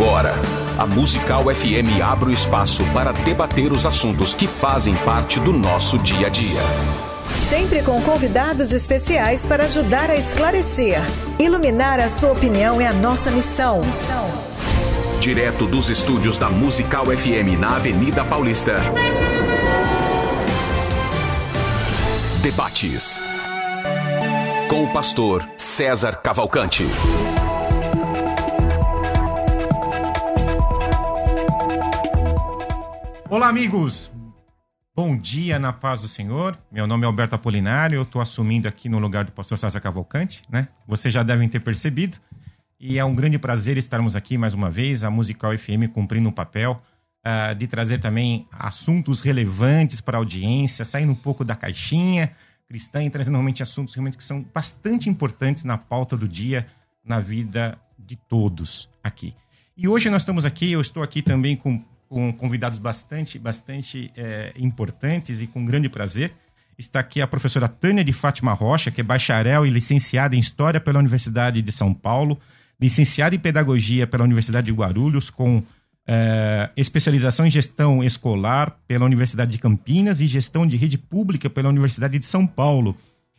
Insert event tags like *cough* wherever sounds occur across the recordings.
Agora, a Musical FM abre o espaço para debater os assuntos que fazem parte do nosso dia a dia. Sempre com convidados especiais para ajudar a esclarecer. Iluminar a sua opinião é a nossa missão. Direto dos estúdios da Musical FM na Avenida Paulista. Debates. Com o pastor César Cavalcante. Olá, amigos! Bom dia na paz do Senhor. Meu nome é Alberto Apolinário, eu estou assumindo aqui no lugar do pastor César Cavalcante, né? Vocês já devem ter percebido. E é um grande prazer estarmos aqui mais uma vez, a Musical FM cumprindo um papel uh, de trazer também assuntos relevantes para a audiência, saindo um pouco da caixinha cristã e trazendo realmente assuntos realmente que são bastante importantes na pauta do dia, na vida de todos aqui. E hoje nós estamos aqui, eu estou aqui também com com convidados bastante, bastante é, importantes e com grande prazer. Está aqui a professora Tânia de Fátima Rocha, que é bacharel e licenciada em História pela Universidade de São Paulo, licenciada em Pedagogia pela Universidade de Guarulhos, com é, especialização em Gestão Escolar pela Universidade de Campinas e Gestão de Rede Pública pela Universidade de São Paulo.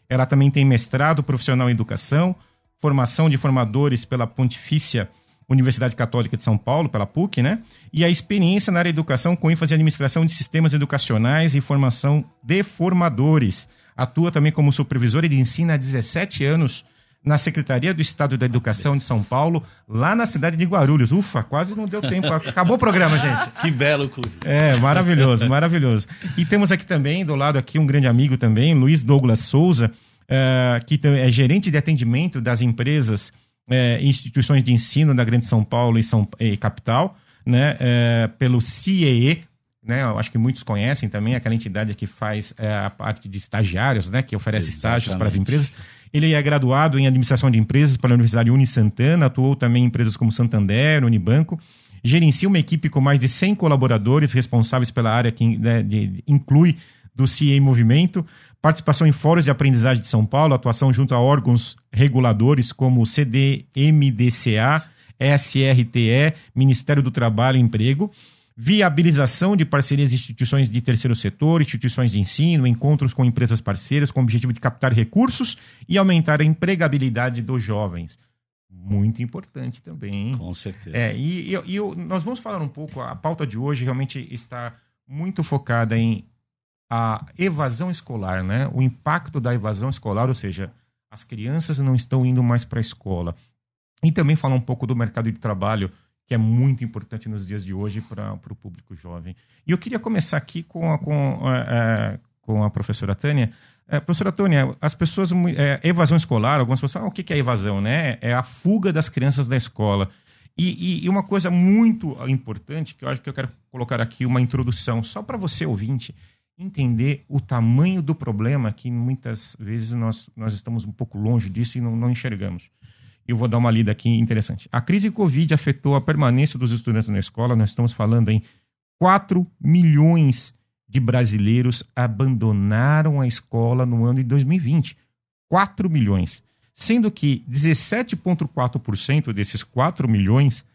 Ela também tem mestrado profissional em Educação, formação de formadores pela Pontifícia Universidade Católica de São Paulo, pela PUC, né? E a experiência na área de educação com ênfase em administração de sistemas educacionais e formação de formadores. Atua também como supervisora de ensino há 17 anos na Secretaria do Estado da Educação de São Paulo, lá na cidade de Guarulhos. Ufa, quase não deu tempo. Acabou o programa, gente. *laughs* Que belo clube. É, maravilhoso, maravilhoso. E temos aqui também, do lado aqui, um grande amigo também, Luiz Douglas Souza, uh, que é gerente de atendimento das empresas é, instituições de ensino da Grande São Paulo e, São, e capital, né, é, pelo CIEE, né, eu acho que muitos conhecem também, aquela entidade que faz é, a parte de estagiários, né, que oferece Exatamente. estágios para as empresas. Ele é graduado em administração de empresas pela Universidade Uni Santana, atuou também em empresas como Santander, Unibanco, gerencia uma equipe com mais de 100 colaboradores responsáveis pela área que né, de, de, inclui do CIE Movimento, participação em fóruns de aprendizagem de São Paulo, atuação junto a órgãos reguladores como CDMDCA, SRTE, Ministério do Trabalho e Emprego, viabilização de parcerias de instituições de terceiro setor, instituições de ensino, encontros com empresas parceiras com o objetivo de captar recursos e aumentar a empregabilidade dos jovens. Muito importante também. Com certeza. É, e, e, e nós vamos falar um pouco, a pauta de hoje realmente está muito focada em a evasão escolar, né? O impacto da evasão escolar, ou seja, as crianças não estão indo mais para a escola. E também falar um pouco do mercado de trabalho, que é muito importante nos dias de hoje para o público jovem. E eu queria começar aqui com a, com, é, com a professora Tânia. É, professora Tânia, as pessoas. É, evasão escolar, algumas pessoas. Ah, o que é evasão, né? É a fuga das crianças da escola. E, e, e, uma coisa muito importante, que eu acho que eu quero colocar aqui uma introdução, só para você ouvinte entender o tamanho do problema que muitas vezes nós, nós estamos um pouco longe disso e não, não enxergamos. Eu vou dar uma lida aqui interessante. A crise Covid afetou a permanência dos estudantes na escola. Nós estamos falando em 4 milhões de brasileiros abandonaram a escola no ano de 2020. 4 milhões. Sendo que 17,4% desses 4 milhões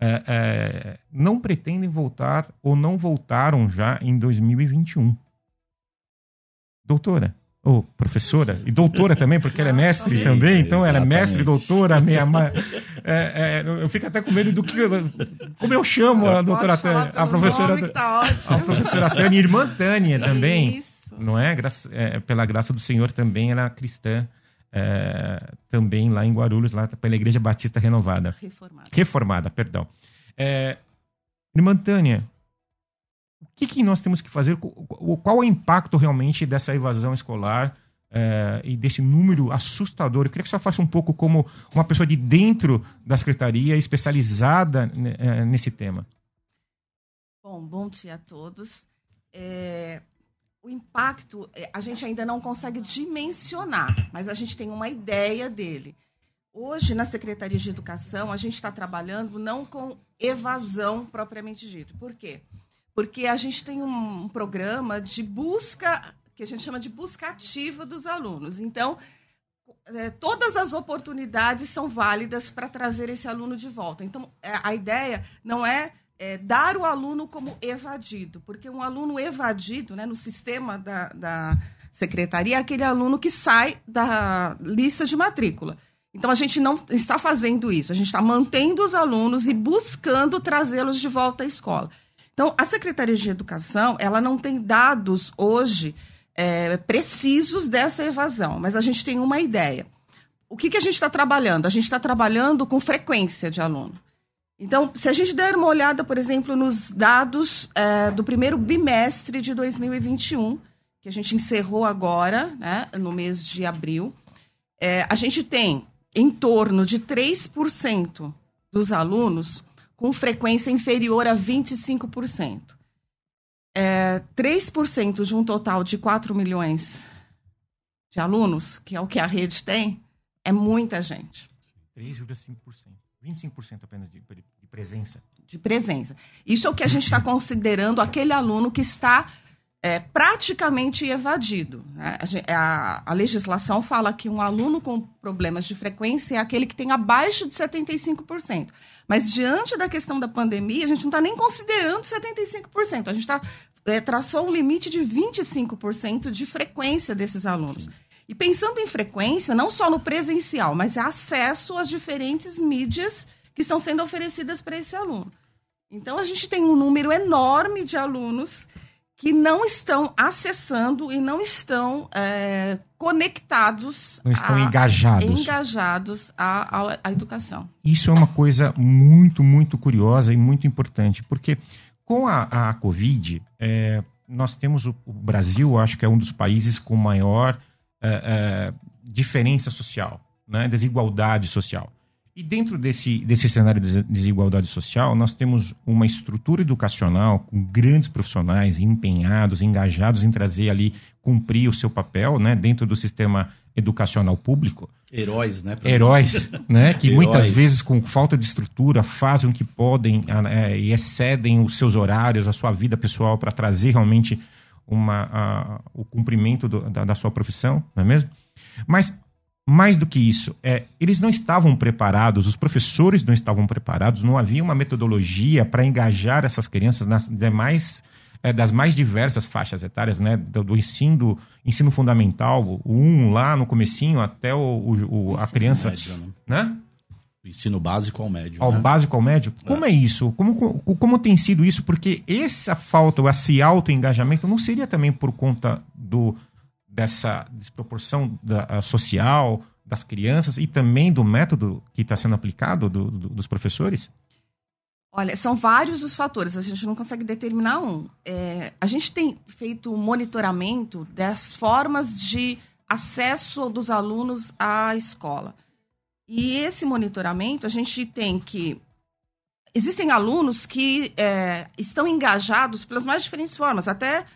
é, é, não pretendem voltar ou não voltaram já em 2021 doutora. Ou professora, e doutora também, porque ela é mestre Sim, também, então ela é mestre, doutora, meia. É, é, eu fico até com medo do que. Como eu chamo a doutora Tânia? A professora. Tá a professora Tânia, irmã Tânia também. Isso. Não é? é? Pela graça do Senhor também, ela é cristã. É, também lá em Guarulhos, lá pela Igreja Batista Renovada. Reformada. Reformada, perdão. É, irmã Tânia, o que, que nós temos que fazer? Qual é o impacto realmente dessa evasão escolar é, e desse número assustador? Eu queria que você faça um pouco como uma pessoa de dentro da secretaria especializada é, nesse tema. Bom, bom dia a todos. É, o impacto a gente ainda não consegue dimensionar, mas a gente tem uma ideia dele. Hoje, na Secretaria de Educação, a gente está trabalhando não com evasão propriamente dito. Por quê? porque a gente tem um, um programa de busca, que a gente chama de busca ativa dos alunos. Então, é, todas as oportunidades são válidas para trazer esse aluno de volta. Então, é, a ideia não é, é, dar o aluno como evadido, porque um aluno evadido, né, no sistema da, da secretaria, é aquele aluno que sai da lista de matrícula. Então, a gente não está fazendo isso, a gente está mantendo os alunos e buscando trazê-los de volta à escola. Então, a Secretaria de Educação, ela não tem dados hoje é, precisos dessa evasão, mas a gente tem uma ideia. O que, que a gente está trabalhando? A gente está trabalhando com frequência de aluno. Então, se a gente der uma olhada, por exemplo, nos dados é, do primeiro bimestre de 2021, que a gente encerrou agora, né, no mês de abril, é, a gente tem em torno de 3% dos alunos com frequência inferior a 25% é, 3% de um total de 4 milhões de alunos, que é o que a rede tem, é muita gente. 3,5%. 25% apenas de, de presença. De presença. Isso é o que a gente está considerando aquele aluno que está é, praticamente evadido. Né? A, a, legislação fala que um aluno com problemas de frequência é aquele que tem abaixo de 75%. Mas diante da questão da pandemia, a gente não está nem considerando 75%. A gente tá, é, traçou um limite de 25% de frequência desses alunos. Sim. E pensando em frequência, não só no presencial, mas é acesso às diferentes mídias que estão sendo oferecidas para esse aluno. Então, a gente tem um número enorme de alunos que não estão acessando e não estão é, conectados. Não estão a, engajados. Engajados à, à, à, educação. Isso é uma coisa muito, muito curiosa e muito importante, porque com a, a Covid, é, nós temos o, o, Brasil, acho que é um dos países com maior é, é diferença social, né, desigualdade social. E dentro desse, desse cenário de desigualdade social, nós temos uma estrutura educacional com grandes profissionais empenhados, engajados em trazer ali, cumprir o seu papel né, dentro do sistema educacional público. Heróis, né? Heróis, *laughs* né? Que Heróis. muitas vezes, com falta de estrutura, fazem o que podem é, e excedem os seus horários, a sua vida pessoal para trazer realmente uma, a, o cumprimento do, da, da sua profissão, não é mesmo? Mas mais do que isso, é, eles não estavam preparados, os professores não estavam preparados, não havia uma metodologia para engajar essas crianças nas demais, é, das mais diversas faixas etárias, né? Do, do ensino, ensino fundamental, o um lá no comecinho até o, o, o a criança. Médio, né? né? Do ensino básico ao médio. Ao né? básico ao médio? É. Como é isso? Como, como, como tem sido isso? Porque essa falta, esse auto-engajamento não seria também por conta do dessa desproporção da, social das crianças e também do método que está sendo aplicado do, do, dos professores? Olha, são vários os fatores, a gente não consegue determinar um. É, a gente tem feito um monitoramento das formas de acesso dos alunos à escola. E esse monitoramento, a gente tem que. Existem alunos que é, estão engajados pelas mais diferentes formas, até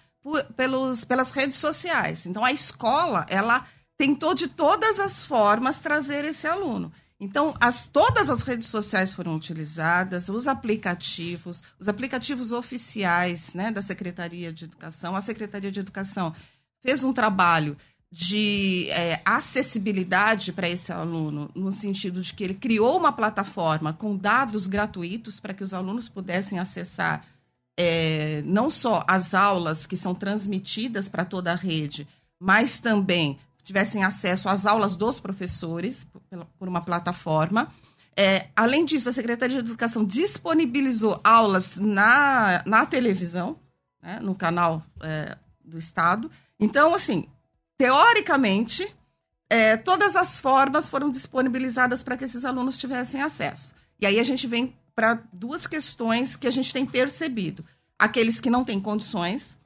pelos, pelas redes sociais. Então, a escola, ela tentou de todas as formas trazer esse aluno. Então, as, todas as redes sociais foram utilizadas, os aplicativos, os aplicativos oficiais né, da Secretaria de Educação. A Secretaria de Educação fez um trabalho de é, acessibilidade para esse aluno, no sentido de que ele criou uma plataforma com dados gratuitos para que os alunos pudessem acessar é, não só as aulas que são transmitidas para toda a rede, mas também tivessem acesso às aulas dos professores por, uma plataforma. É, além disso, a Secretaria de Educação disponibilizou aulas na, na televisão, né, no canal é, do Estado. Então, assim, teoricamente, é, todas as formas foram disponibilizadas para que esses alunos tivessem acesso. E aí a gente vem para duas questões que a gente tem percebido. Aqueles que não têm condições,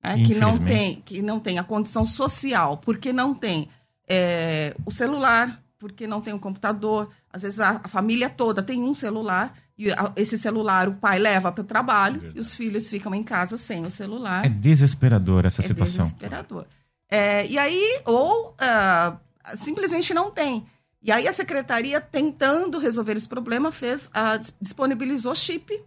né, que, não tem, que não tem a condição social, porque não tem é, o celular, porque não tem o um computador. Às vezes a, a, família toda tem um celular e a, esse celular o pai leva para o trabalho é e os filhos ficam em casa sem o celular. É desesperador essa é situação. Desesperador. É, e aí, ou uh, simplesmente não tem. E aí a secretaria, tentando resolver esse problema, fez, uh, disponibilizou chip,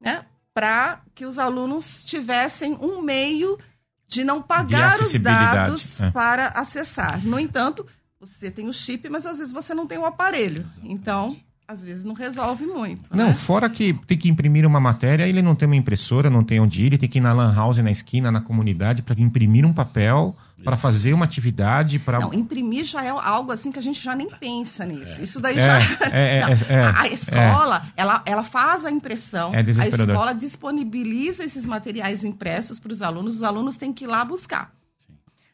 né? Para que os alunos tivessem um meio de não pagar de os dados é. para acessar. No entanto, você tem o chip, mas às vezes você não tem o aparelho. Então, às vezes não resolve muito. Não, né? fora que tem que imprimir uma matéria, ele não tem uma impressora, não tem onde ir, ele tem que ir na lan house, na esquina, na comunidade, para imprimir um papel, para fazer uma atividade, para... Não, imprimir já é algo assim que a gente já nem pensa nisso. Isso daí É, já. é, é, *laughs* Não, é, é, a escola, ela, ela faz a impressão, É a escola disponibiliza esses materiais impressos para os alunos, os alunos têm que ir lá buscar.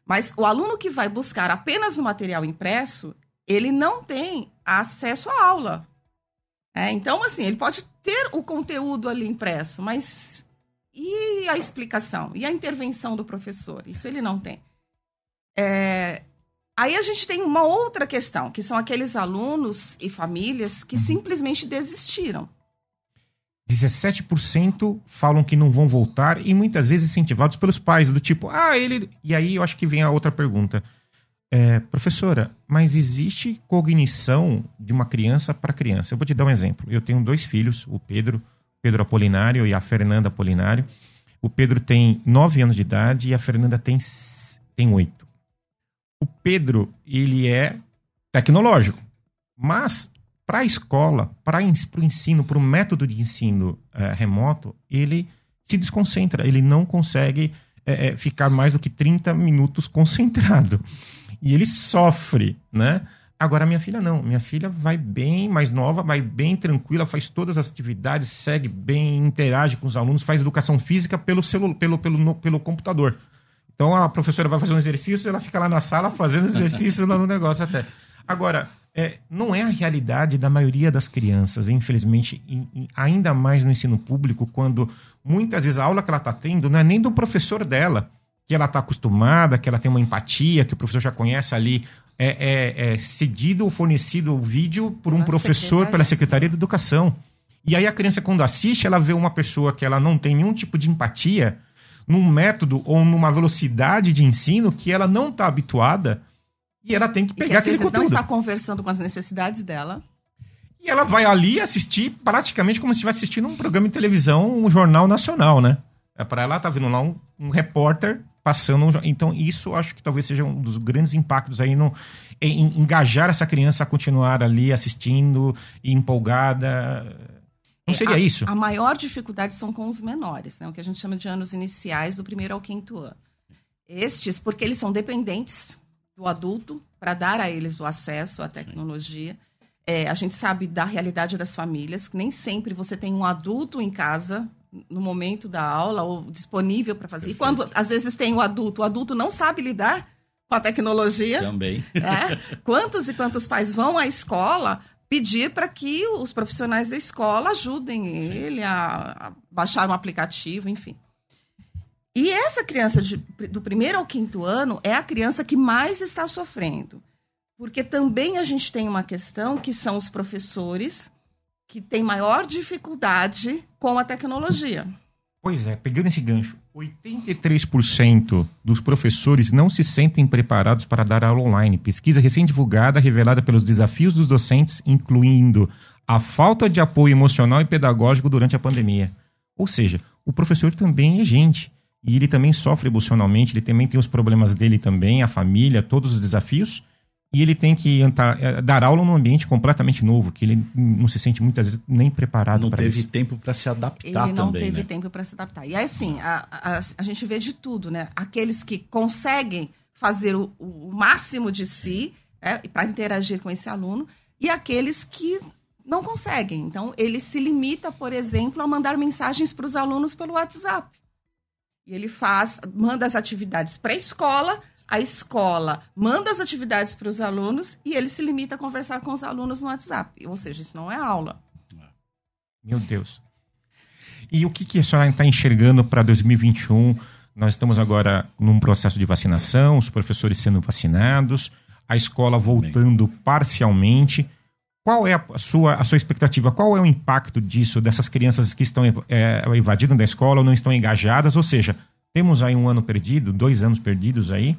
Mas o aluno que vai buscar apenas o material impresso, ele não tem acesso à aula. É, então, assim, ele pode ter o conteúdo ali impresso, mas e a explicação? E a intervenção do professor? Isso ele não tem. É, aí a gente tem uma outra questão, que são aqueles alunos e famílias que simplesmente desistiram. 17% falam que não vão voltar e muitas vezes incentivados pelos pais, do tipo, ah, ele. E aí eu acho que vem a outra pergunta. É, professora, mas existe cognição de uma criança para criança? Eu vou te dar um exemplo. Eu tenho dois filhos, o Pedro, Pedro Apolinário e a Fernanda Apolinário. O Pedro tem 9 anos de idade e a Fernanda tem, tem 8. O Pedro, ele é tecnológico, mas para a escola, para o ensino, para o método de ensino eh, remoto, ele se desconcentra, ele não consegue eh, eh, ficar mais do que 30 minutos concentrado. E ele sofre, né? Agora, minha filha não. Minha filha vai bem, mais nova, vai bem tranquila, faz todas as atividades, segue bem, interage com os alunos, faz educação física pelo, celu pelo, pelo, no- pelo computador. Então a professora vai fazer um exercício, ela fica lá na sala fazendo *laughs* exercício lá no negócio até. Agora, é, não é a realidade da maioria das crianças, infelizmente, em- em- ainda mais no ensino público, quando muitas vezes a aula que ela está tendo não é nem do professor dela, que ela está acostumada, que ela tem uma empatia, que o professor já conhece ali, é, é- é cedido ou fornecido o vídeo por um professor, secretaria. pela Secretaria de Educação. E aí a criança, quando assiste, ela vê uma pessoa que ela não tem nenhum tipo de empatia, num método ou numa velocidade de ensino que ela não está habituada, e ela tem que E que pegar às aquele vezes não conteúdo. está conversando com as necessidades dela. E ela vai ali assistir praticamente como se estivesse assistindo um programa de televisão, um jornal nacional, né? É para ela tá vendo lá um, um repórter passando então isso acho que talvez seja um dos grandes impactos aí no em, em engajar essa criança a continuar ali assistindo e empolgada. Não É, seria a, isso? A maior dificuldade são com os menores, né? O que a gente chama de anos iniciais, do primeiro ao quinto ano. Estes, porque eles são dependentes do adulto para dar a eles o acesso à tecnologia. É, a gente sabe da realidade das famílias, que nem sempre você tem um adulto em casa no momento da aula ou disponível para fazer. E quando às vezes tem o adulto, o adulto não sabe lidar com a tecnologia. Também. né? Quantos e quantos pais vão à escola pedir para que os profissionais da escola ajudem ele a, a baixar um aplicativo, enfim. E essa criança de- do primeiro ao quinto ano é a criança que mais está sofrendo. Porque também a gente tem uma questão que são os professores que têm maior dificuldade com a tecnologia. Pois é, pegando esse gancho, 83% dos professores não se sentem preparados para dar aula online. Pesquisa recém-divulgada revelada pelos desafios dos docentes, incluindo a falta de apoio emocional e pedagógico durante a pandemia. Ou seja, o professor também é gente. E ele também sofre emocionalmente, ele também tem os problemas dele também, a família, todos os desafios. E ele tem que entrar, eh, dar aula num ambiente completamente novo, que ele não se sente muitas vezes nem preparado Não para teve isso. tempo para se adaptar Ele não também, teve né? tempo para se adaptar. E aí, assim, a, a, a gente vê de tudo, né? Aqueles que conseguem fazer o, o máximo de si né, para interagir com esse aluno e aqueles que não conseguem. Então, ele se limita, por exemplo, a mandar mensagens para os alunos pelo WhatsApp. E ele faz, manda as atividades para a escola, a escola manda as atividades para os alunos e ele se limita a conversar com os alunos no WhatsApp. Ou seja, isso não é aula. Meu Deus. E o que, que a senhora está enxergando para 2021? Nós estamos agora num processo de vacinação, os professores sendo vacinados, a escola voltando parcialmente. Qual é a sua, a sua expectativa? Qual é o impacto disso, dessas crianças que estão é, evadindo da escola ou não estão engajadas? Ou seja, temos aí um ano perdido, dois anos perdidos aí?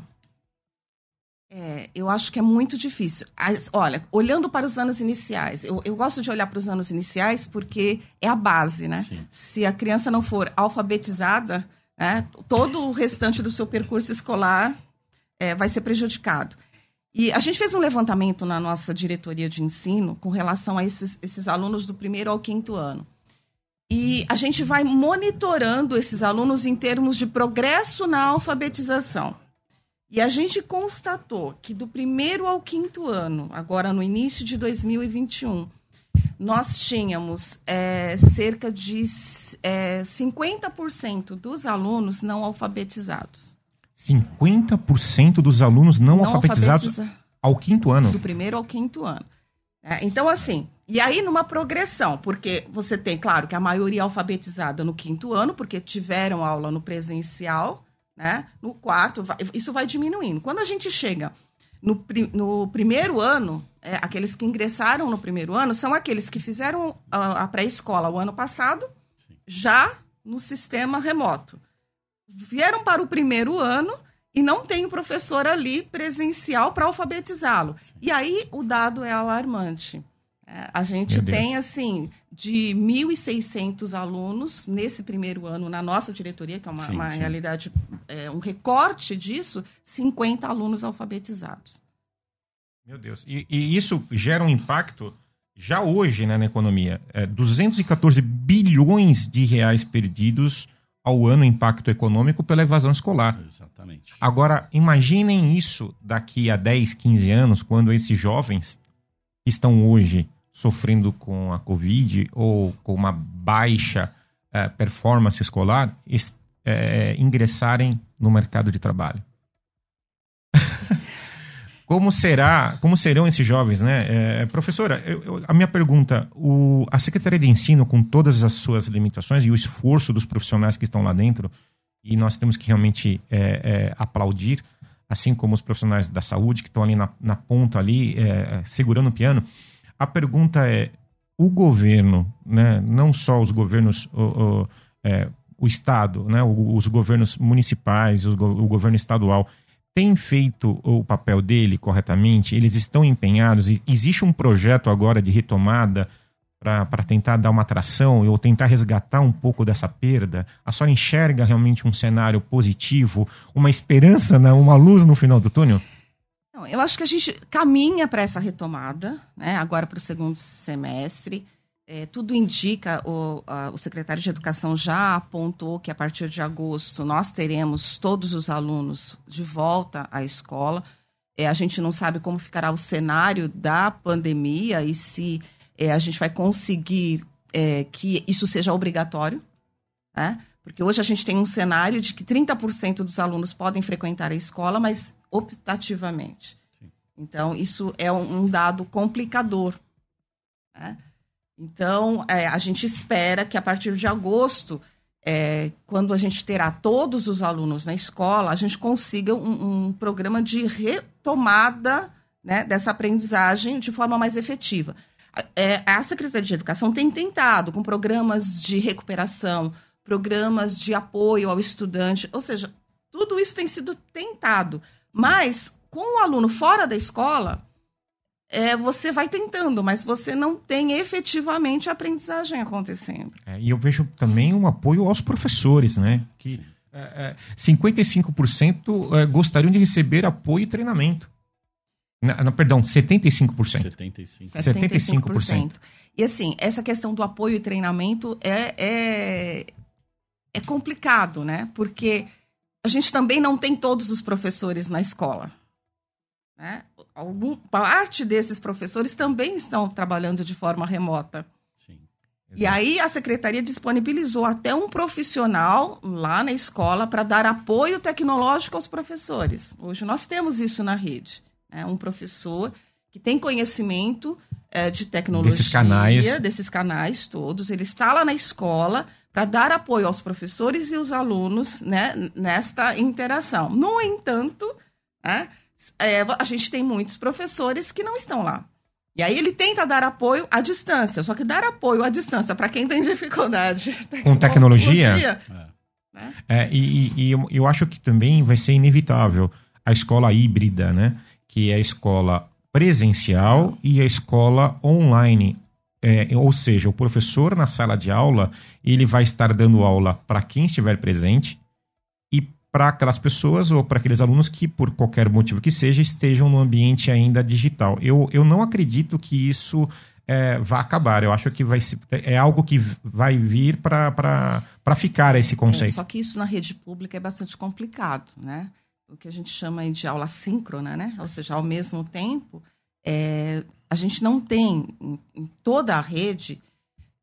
É, eu acho que é muito difícil. As- olha, olhando para os anos iniciais, eu, eu gosto de olhar para os anos iniciais porque é a base, né? Sim. Se a criança não for alfabetizada, né, todo o restante do seu percurso escolar é, vai ser prejudicado. E a gente fez um levantamento na nossa diretoria de ensino com relação a esses, esses alunos do primeiro ao quinto ano. E a gente vai monitorando esses alunos em termos de progresso na alfabetização. E a gente constatou que do primeiro ao quinto ano, agora no início de 2021, nós tínhamos é, cerca de é, 50% dos alunos não alfabetizados. 50% dos alunos não, Não alfabetizados alfabetiza- ao quinto ano. do primeiro ao quinto ano. É, então, assim, e aí numa progressão, porque você tem, claro, que a maioria alfabetizada no quinto ano, porque tiveram aula no presencial, né? No quarto, vai- isso vai diminuindo. Quando a gente chega no, no primeiro ano, é, aqueles que ingressaram no primeiro ano são aqueles que fizeram a, a pré-escola o ano passado, já no sistema remoto. Vieram para o primeiro ano e não tem o professor ali presencial para alfabetizá-lo. E aí o dado é alarmante. A gente tem, assim, de 1.600 alunos nesse primeiro ano na nossa diretoria, que é uma, Sim, uma sim. realidade, é, um recorte disso, 50 alunos alfabetizados. Meu Deus. E, e isso gera um impacto já hoje né, na economia. É, 214 bilhões de reais perdidos ao ano impacto econômico pela evasão escolar. Exatamente. Agora, imaginem isso daqui a 10, 15 anos, quando esses jovens que estão hoje sofrendo com a Covid ou com uma baixa eh, performance escolar es- eh, ingressarem no mercado de trabalho. *laughs* como será, como serão esses jovens, né? Eh, professora, eu- eu- a minha pergunta, o, a Secretaria de Ensino, com todas as suas limitações e o esforço dos profissionais que estão lá dentro, e nós temos que realmente é, é, aplaudir, assim como os profissionais da saúde que estão ali na, na ponta ali é, segurando o piano. A pergunta é: o governo, né, não só os governos, o, o, é, o estado, né, o- os governos municipais, go- o governo estadual tem feito o papel dele corretamente? Eles estão empenhados? Existe um projeto agora de retomada para tentar dar uma atração ou tentar resgatar um pouco dessa perda? A senhora enxerga realmente um cenário positivo, uma esperança, né? uma luz no final do túnel? Não, eu acho que a gente caminha para essa retomada, né, agora para o segundo semestre. É, tudo indica, o, a- o secretário de Educação já apontou que a partir de agosto nós teremos todos os alunos de volta à escola. É, a gente não sabe como ficará o cenário da pandemia e se é, a gente vai conseguir é, que isso seja obrigatório. Né? Porque hoje a gente tem um cenário de que 30% dos alunos podem frequentar a escola, mas optativamente. Sim. Então, isso é um, um dado complicador. né? Então, é, a gente espera que a partir de agosto, é, quando a gente terá todos os alunos na escola, a gente consiga um, um programa de retomada né, dessa aprendizagem de forma mais efetiva. É, a Secretaria de Educação tem tentado com programas de recuperação, programas de apoio ao estudante, ou seja, tudo isso tem sido tentado, mas com o aluno fora da escola, é, você vai tentando, mas você não tem efetivamente a aprendizagem acontecendo. É, e eu vejo também um apoio aos professores, né? Que é, é, 55% é, gostariam de receber apoio e treinamento. Na- perdão, 75%. 75. 75%. E assim, essa questão do apoio e treinamento é, é, é complicado, né? Porque a gente também não tem todos os professores na escola. Né? Algum, parte desses professores também estão trabalhando de forma remota. Sim. E aí a secretaria disponibilizou até um profissional lá na escola para dar apoio tecnológico aos professores. Hoje nós temos isso na rede. né? Um professor que tem conhecimento eh, de tecnologia, Desses canais. desses canais todos. Ele está lá na escola para dar apoio aos professores e os alunos né, nesta interação. No entanto, né, é, a gente tem muitos professores que não estão lá. E aí ele tenta dar apoio à distância, só que dar apoio à distância para quem tem *laughs* dificuldade Com tecnologia? É. né? É, e, e- eu, eu acho que também vai ser inevitável a escola híbrida, né? Que é a escola presencial e a escola online. É, ou seja, o professor na sala de aula ele vai estar dando aula para quem estiver presente e para aquelas pessoas ou para aqueles alunos que, por qualquer motivo que seja, estejam no ambiente ainda digital. Eu, eu não acredito que isso é, vá acabar. Eu acho que vai é algo que vai vir para ficar esse conceito. É, só que isso na rede pública é bastante complicado, né? O que a gente chama de aula síncrona, né? Ou seja, ao mesmo tempo, é, a gente não tem em, em toda a rede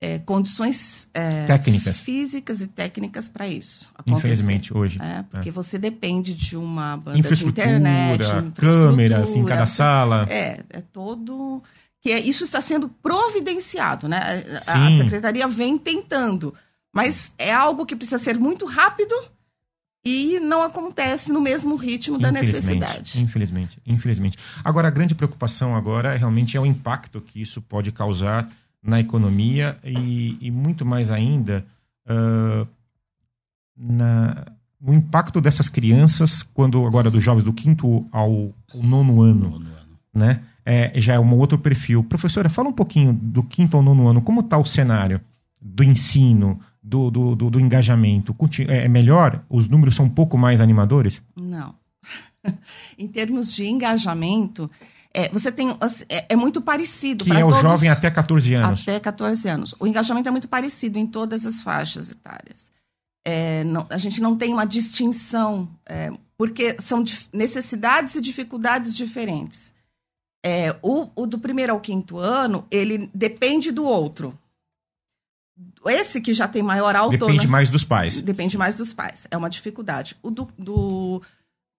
é, condições é, técnicas. físicas e técnicas para isso. Acontecer. Infelizmente, hoje. É, porque é. você depende de uma banda infraestrutura, de internet, câmeras em cada sala. É, é todo. Que é, isso está sendo providenciado, né? A, a secretaria vem tentando. Mas é algo que precisa ser muito rápido e não acontece no mesmo ritmo da necessidade. Infelizmente, infelizmente. Agora, a grande preocupação agora realmente é o impacto que isso pode causar na economia e, e muito mais ainda uh, na, o impacto dessas crianças quando agora dos jovens do quinto ao, ao nono ano, nono ano. né? É, já é um outro perfil. Professora, fala um pouquinho do quinto ao nono ano, como está o cenário do ensino, do, do, do, do engajamento? É, é melhor? Os números são um pouco mais animadores? Não. *laughs* em termos de engajamento, é, você tem. É, é muito parecido. Que é o todos, jovem até 14 anos. Até 14 anos. O engajamento é muito parecido em todas as faixas etárias. É, não, a gente não tem uma distinção, é, porque são necessidades e dificuldades diferentes. É, o, o, do primeiro ao quinto ano, ele depende do outro. Esse que já tem maior autonomia. Depende mais dos pais. Depende mais dos pais. É uma dificuldade. O do, do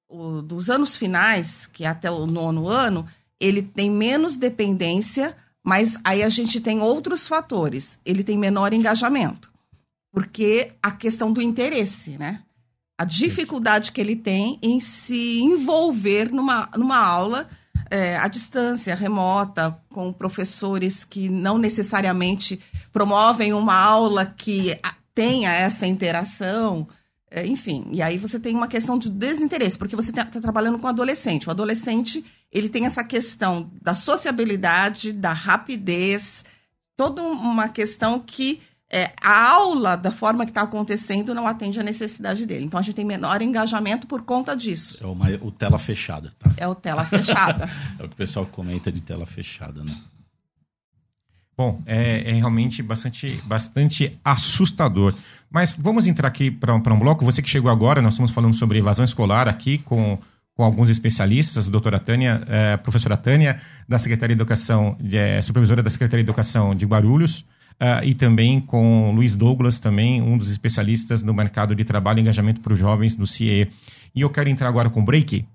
o, dos anos finais, que é até o nono ano, ele tem menos dependência, mas aí a gente tem outros fatores. Ele tem menor engajamento, porque a questão do interesse, né? A dificuldade que ele tem em se envolver numa, numa aula é, à distância, remota, com professores que não necessariamente promovem uma aula que tenha essa interação. É, enfim, e aí você tem uma questão de desinteresse, porque você está trabalhando com adolescente. O adolescente, ele tem essa questão da sociabilidade, da rapidez, toda uma questão que é, a aula, da forma que está acontecendo, não atende à necessidade dele. Então, a gente tem menor engajamento por conta disso. É uma, o tela fechada, tá? É o tela fechada. *laughs* é o que o pessoal comenta de tela fechada, né? Bom, é, é, realmente bastante, bastante assustador. Mas vamos entrar aqui para um bloco. Você que chegou agora, nós estamos falando sobre evasão escolar aqui com, com alguns especialistas, a doutora Tânia, é, professora Tânia, da Secretaria de Educação, de, é, supervisora da Secretaria de Educação de Guarulhos, é, e também com Luiz Douglas, também um dos especialistas no mercado de trabalho e engajamento para os jovens do CIE. E eu quero entrar agora com o break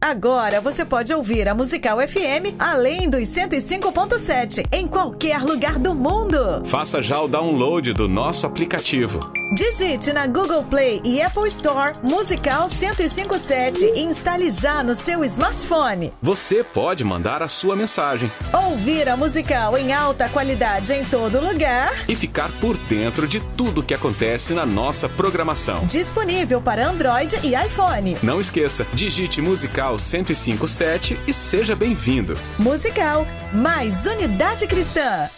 Agora você pode ouvir a Musical FM além dos 105.7 em qualquer lugar do mundo. Faça já o download do nosso aplicativo. Digite na Google Play e Apple Store Musical 1057 e instale já no seu smartphone. Você pode mandar a sua mensagem. Ouvir a Musical em alta qualidade em todo lugar. E ficar por dentro de tudo que acontece na nossa programação. Disponível para Android e iPhone. Não esqueça, digite Musical Musical 1057 e seja bem-vindo. Musical, mais unidade cristã.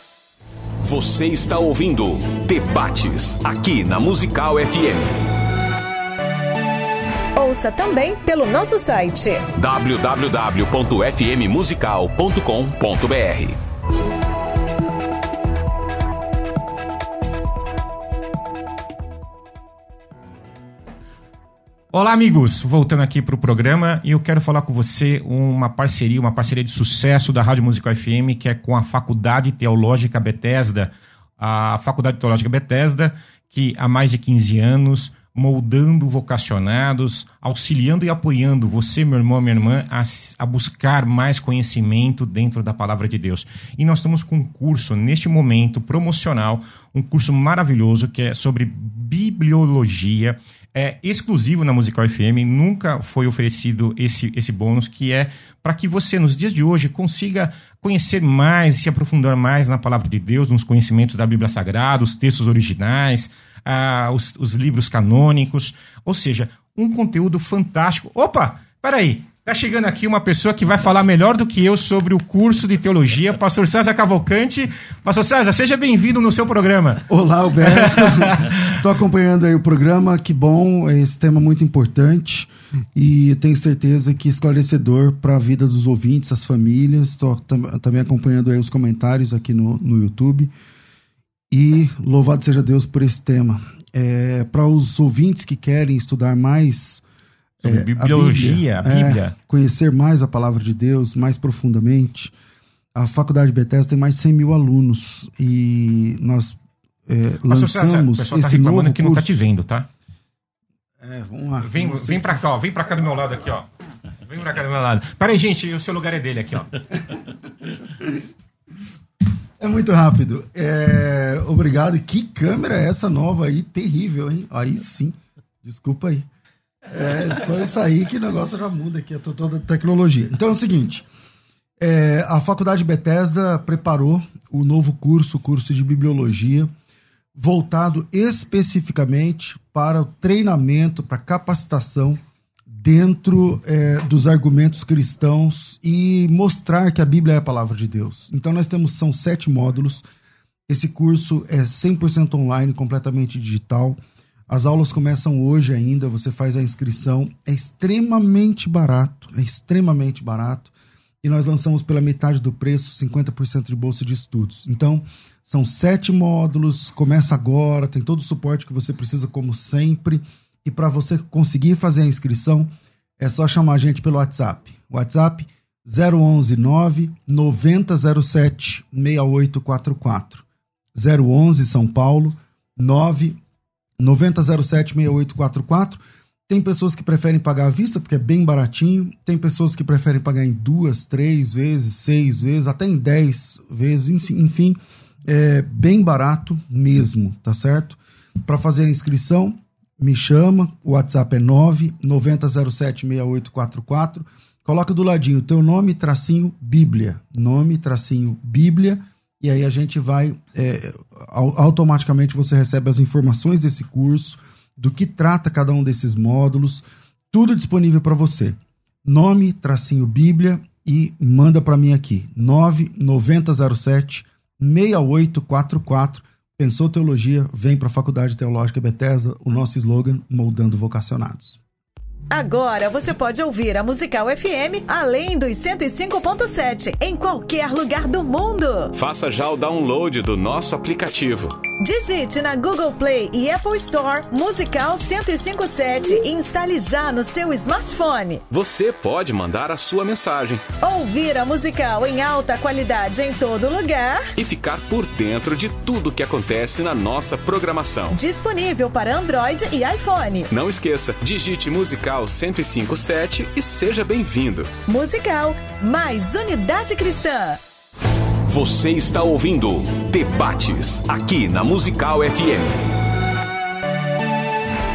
Você está ouvindo Debates aqui na Musical FM. Ouça também pelo nosso site www.fmmusical.com.br. Olá, amigos! Voltando aqui para o programa, e eu quero falar com você uma parceria, uma parceria de sucesso da Rádio Musical FM, que é com a Faculdade Teológica Bethesda. A Faculdade Teológica Bethesda, que há mais de 15 anos, moldando vocacionados, auxiliando e apoiando você, meu irmão, minha irmã, a, a buscar mais conhecimento dentro da palavra de Deus. E nós estamos com um curso, neste momento, promocional, um curso maravilhoso que é sobre bibliologia é exclusivo na Musical FM, nunca foi oferecido esse, esse bônus, que é para que você, nos dias de hoje, consiga conhecer mais, se aprofundar mais na palavra de Deus, nos conhecimentos da Bíblia Sagrada, os textos originais, ah, os, os livros canônicos, ou seja, um conteúdo fantástico. Opa, peraí, Tá chegando aqui uma pessoa que vai falar melhor do que eu sobre o curso de teologia, pastor César Cavalcante. Pastor César, seja bem-vindo no seu programa. Olá, Alberto. *laughs* Estou acompanhando aí o programa, que bom, esse tema muito importante e tenho certeza que esclarecedor para a vida dos ouvintes, as famílias. Estou tam também acompanhando aí os comentários aqui no, no YouTube e louvado seja Deus por esse tema. É, para os ouvintes que querem estudar mais Sobre é, bibliologia, a Bíblia. é, conhecer mais a palavra de Deus mais profundamente, a Faculdade Bethesda tem mais de 100 mil alunos e nós é, lançamos pessoal tá esse reclamando novo que não tá curso. te vendo, tá? É, vamos lá. Vem, vem pra cá, ó. Vem pra cá do meu lado aqui, ó. Vem pra cá do meu lado. Pera aí, gente, o seu lugar é dele aqui, ó. É muito rápido. É, obrigado. Que câmera é essa nova aí? Terrível, hein? Aí sim. Desculpa aí. É só isso aí que o negócio já muda aqui, é to- toda a tecnologia. Então é o seguinte: é, a Faculdade Bethesda preparou o novo curso, o curso de bibliologia, voltado especificamente para o treinamento, para capacitação dentro é, dos argumentos cristãos e mostrar que a Bíblia é a palavra de Deus. Então nós temos são sete módulos. Esse curso é 100% online, completamente digital. As aulas começam hoje ainda, você faz a inscrição. É extremamente barato, é extremamente barato. E nós lançamos pela metade do preço, 50% de bolsa de estudos. Então, são sete módulos, começa agora, tem todo o suporte que você precisa, como sempre. E para você conseguir fazer a inscrição, é só chamar a gente pelo WhatsApp. WhatsApp 011 9 9007 6844. 011 São Paulo 9 9007 6844. Tem pessoas que preferem pagar à vista, porque é bem baratinho. Tem pessoas que preferem pagar em duas, três vezes, seis vezes, até em dez vezes. Enfim, é bem barato mesmo, tá certo? Para fazer a inscrição, me chama. O WhatsApp é 9 9007 6844. Coloca do ladinho teu nome, tracinho, Bíblia. Nome, tracinho, Bíblia. E aí a gente vai. é, au- automaticamente você recebe as informações desse curso, do que trata cada um desses módulos. Tudo disponível para você. Nome, tracinho, Bíblia. E manda para mim aqui. 9907 6844. Pensou teologia? Vem para a Faculdade Teológica Bethesda. O nosso slogan: Moldando Vocacionados. Agora você pode ouvir a Musical FM além dos 105.7 em qualquer lugar do mundo. Faça já o download do nosso aplicativo. Digite na Google Play e Apple Store Musical 1057 e instale já no seu smartphone. Você pode mandar a sua mensagem Ouvir a musical em alta qualidade em todo lugar. e ficar por dentro de tudo que acontece na nossa programação. Disponível para Android e iPhone. Não esqueça, digite Musical 1057 e seja bem-vindo. Musical mais unidade cristã. Você está ouvindo Debates aqui na Musical FM.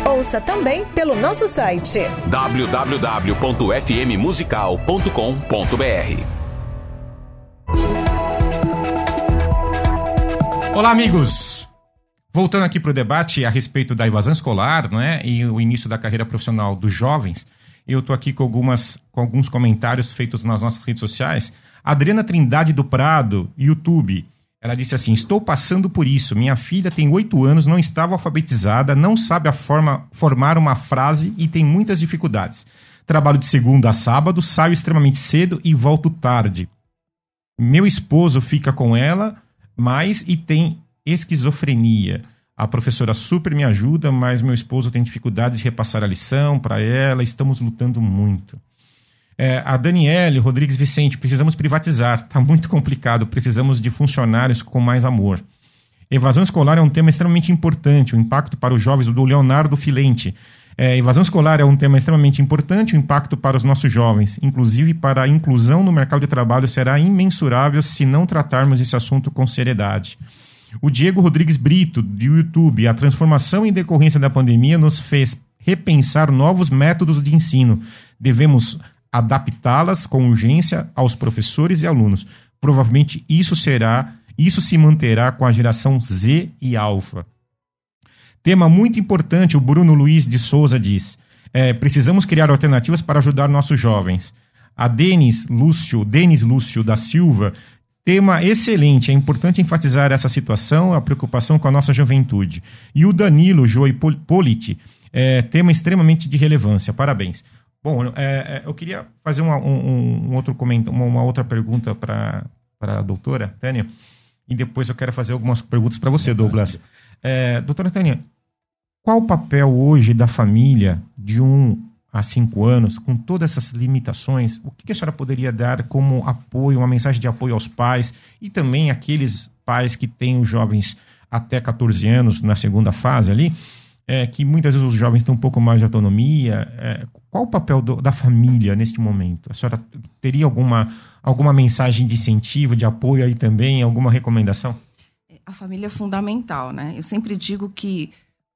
Ouça também pelo nosso site. www.fmmusical.com.br Olá, amigos! Voltando aqui para o debate a respeito da evasão escolar né, e o início da carreira profissional dos jovens, eu estou aqui com, algumas, com alguns comentários feitos nas nossas redes sociais. Adriana Trindade do Prado, YouTube, ela disse assim: Estou passando por isso. Minha filha tem oito anos, não estava alfabetizada, não sabe a forma, formar uma frase e tem muitas dificuldades. Trabalho de segunda a sábado, saio extremamente cedo e volto tarde. Meu esposo fica com ela, mas e tem esquizofrenia. A professora super me ajuda, mas meu esposo tem dificuldade de repassar a lição para ela. Estamos lutando muito. É, a Daniele Rodrigues Vicente, precisamos privatizar. Está muito complicado. Precisamos de funcionários com mais amor. Evasão escolar é um tema extremamente importante. O impacto para os jovens do Leonardo Filente. É, evasão escolar é um tema extremamente importante. O impacto para os nossos jovens, inclusive para a inclusão no mercado de trabalho, será imensurável se não tratarmos esse assunto com seriedade. O Diego Rodrigues Brito, do YouTube, a transformação em decorrência da pandemia nos fez repensar novos métodos de ensino. Devemos adaptá-las com urgência aos professores e alunos. Provavelmente isso será, isso se manterá com a geração Z e Alfa. Tema muito importante, o Bruno Luiz de Souza diz. É, precisamos criar alternativas para ajudar nossos jovens. A Denis Lúcio, Denis Lúcio da Silva Tema excelente. É importante enfatizar essa situação, a preocupação com a nossa juventude. E o Danilo Joy Politi, é, tema extremamente de relevância. Parabéns. Bom, é, é eu queria fazer uma, um, um, outro comentário, uma, outra pergunta para a doutora Tânia, e depois eu quero fazer algumas perguntas para você, Douglas. É, doutora Tânia, qual o papel hoje da família de um há cinco anos, com todas essas limitações, o que a senhora poderia dar como apoio, uma mensagem de apoio aos pais e também aqueles pais que têm os jovens até 14 anos na segunda fase ali, é, que muitas vezes os jovens têm um pouco mais de autonomia. É, qual o papel do, da família neste momento? A senhora teria alguma, alguma mensagem de incentivo, de apoio aí também, alguma recomendação? A família é fundamental, né? Eu sempre digo que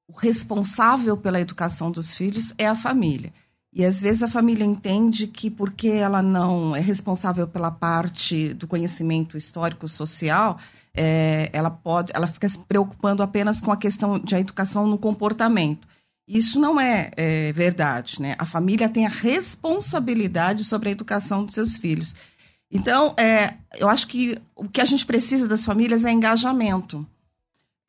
o responsável pela educação dos filhos é a família. E às vezes a família entende que porque ela não é responsável pela parte do conhecimento histórico social, é, ela pode, ela fica se preocupando apenas com a questão de a educação no comportamento. Isso não é, é verdade, né? A família tem a responsabilidade sobre a educação dos seus filhos. Então, é, eu acho que o que a gente precisa das famílias é engajamento.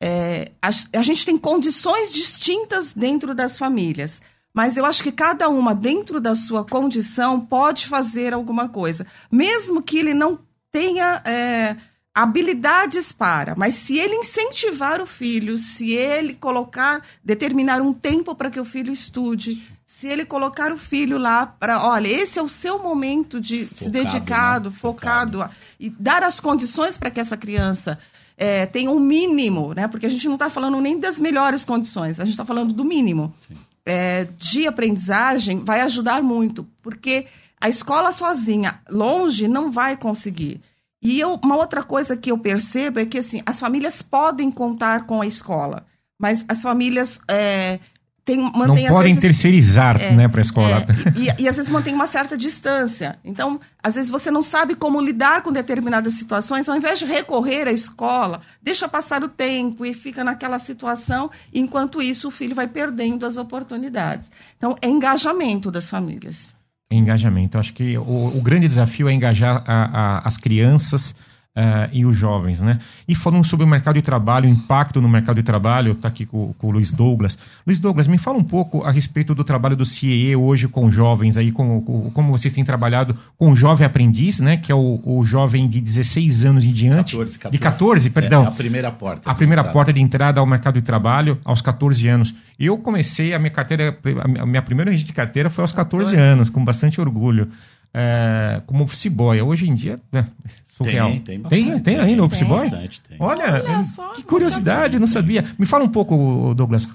É, a, a gente tem condições distintas dentro das famílias. Mas eu acho que cada uma, dentro da sua condição, pode fazer alguma coisa. Mesmo que ele não tenha é, habilidades para. Mas se ele incentivar o filho, se ele colocar, determinar um tempo para que o filho estude, se ele colocar o filho lá para, olha, esse é o seu momento de focado, se dedicado, né? focado, focado. e dar as condições para que essa criança é, tenha um mínimo, né? Porque a gente não está falando nem das melhores condições, a gente está falando do mínimo. Sim é, de aprendizagem vai ajudar muito, porque a escola sozinha, longe, não vai conseguir. E eu, uma outra coisa que eu percebo é que assim, as famílias podem contar com a escola, mas as famílias é, tem, mantém, não podem vezes, terceirizar é, né, para a escola. É, e, e, às vezes mantém uma certa distância. Então, às vezes você não sabe como lidar com determinadas situações, ao invés de recorrer à escola, deixa passar o tempo e fica naquela situação, enquanto isso o filho vai perdendo as oportunidades. Então, é engajamento das famílias. Engajamento. Acho que o, o grande desafio é engajar a, a, as crianças uh, e os jovens, né? E falando sobre o mercado de trabalho, o impacto no mercado de trabalho, está aqui com, com, o Luiz Douglas. Luiz Douglas, me fala um pouco a respeito do trabalho do CIE hoje com jovens, aí com, com, como vocês têm trabalhado com o jovem aprendiz, né? Que é o, o jovem de 16 anos em diante. 14, 14. De 14, perdão. É a primeira porta. A primeira entrada. porta de entrada ao mercado de trabalho aos 14 anos. Eu comecei a minha carteira, a minha primeira de carteira foi aos 14 anos, com bastante orgulho é, como office boy. Hoje em dia, né, surreal. Tem, tem, tem, tem ainda office boy? Bastante, tem. Olha, Olha só, que curiosidade, não sabia. Me fala um pouco, Douglas.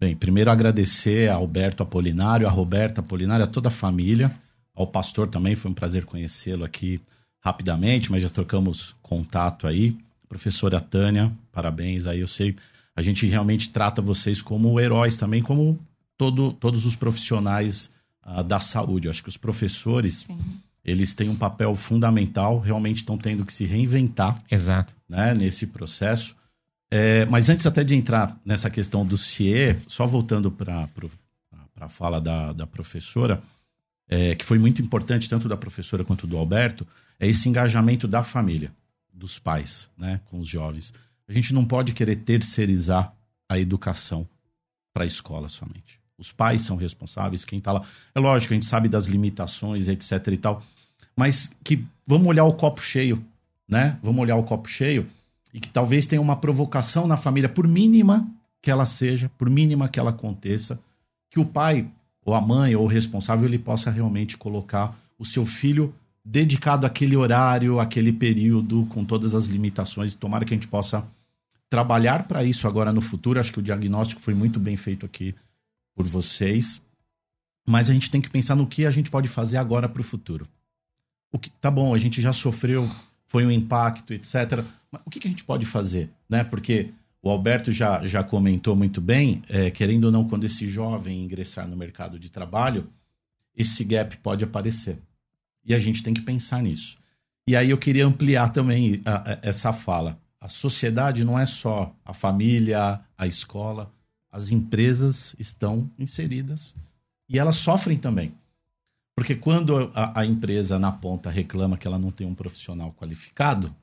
Bem, primeiro agradecer a Alberto Apolinário, a Roberta Apolinário, a toda a família, ao pastor também, foi um prazer conhecê-lo aqui rapidamente, mas já trocamos contato aí. Professora Tânia, parabéns aí, eu sei, a gente realmente trata vocês como heróis também, como todo, todos os profissionais uh, da saúde. Eu acho que os professores, Sim. eles têm um papel fundamental, realmente estão tendo que se reinventar. Exato. Né, nesse processo. É, mas antes até de entrar nessa questão do CIE, só voltando para a fala da, da professora, é, que foi muito importante, tanto da professora quanto do Alberto, é esse engajamento da família, dos pais, né, com os jovens. A gente não pode querer terceirizar a educação para a escola somente. Os pais são responsáveis, quem está lá. É lógico, a gente sabe das limitações, etc e tal. Mas que vamos olhar o copo cheio, né? Vamos olhar o copo cheio e que talvez tenha uma provocação na família, por mínima que ela seja, por mínima que ela aconteça, que o pai ou a mãe ou o responsável ele possa realmente colocar o seu filho dedicado àquele horário, àquele período, com todas as limitações. Tomara que a gente possa trabalhar para isso agora no futuro. Acho que o diagnóstico foi muito bem feito aqui por vocês, mas a gente tem que pensar no que a gente pode fazer agora para o futuro. O que, tá bom, a gente já sofreu, foi um impacto, etc. Mas o que, que a gente pode fazer? Né? Porque o Alberto já, já comentou muito bem, é, querendo ou não, quando esse jovem ingressar no mercado de trabalho, esse gap pode aparecer. E a gente tem que pensar nisso. E aí eu queria ampliar também a, a, essa fala. A sociedade não é só a família, a escola, as empresas estão inseridas e elas sofrem também. Porque quando a, a, empresa na ponta reclama que ela não tem um profissional qualificado,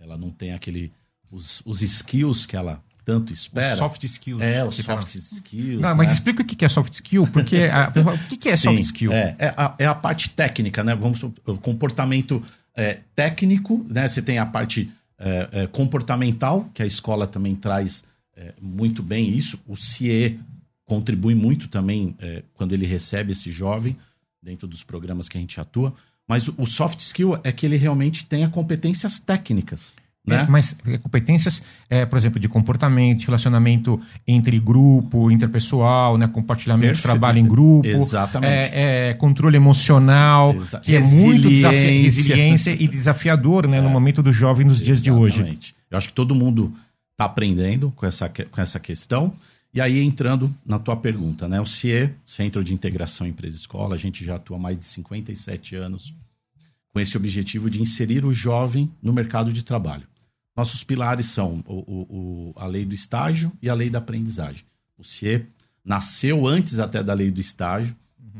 ela não tem aquele os, os skills que ela tanto espera. Os soft skills. É, os soft falam. skills. Não, mas né? explica o que é soft skill, porque a, pessoa, *laughs* o que é Sim, soft skill? É, é, a, é a parte técnica, né? Vamos o comportamento é, técnico, né? Você tem a parte é, é, comportamental, que a escola também traz é, muito bem isso. O CIE contribui muito também é, quando ele recebe esse jovem dentro dos programas que a gente atua. Mas o, o soft skill é que ele realmente tenha competências técnicas, É, né? mas é, competências, é, por exemplo, de comportamento, de relacionamento entre grupo, interpessoal, né, compartilhamento de Perfeito. trabalho em grupo, Exatamente. é, é, controle emocional, Exa- que é muito desafi Resiliência. e desafiador né, no É. momento do jovem nos dias de hoje. Exatamente. Eu acho que todo mundo está aprendendo com essa, com essa questão. E aí, entrando na tua pergunta, né? O CIE, Centro de Integração Empresa-Escola, a gente já atua há mais de 57 anos com esse objetivo de inserir o jovem no mercado de trabalho. Nossos pilares são o, o- o- a lei do estágio e a lei da aprendizagem. O CIE nasceu antes até da lei do estágio,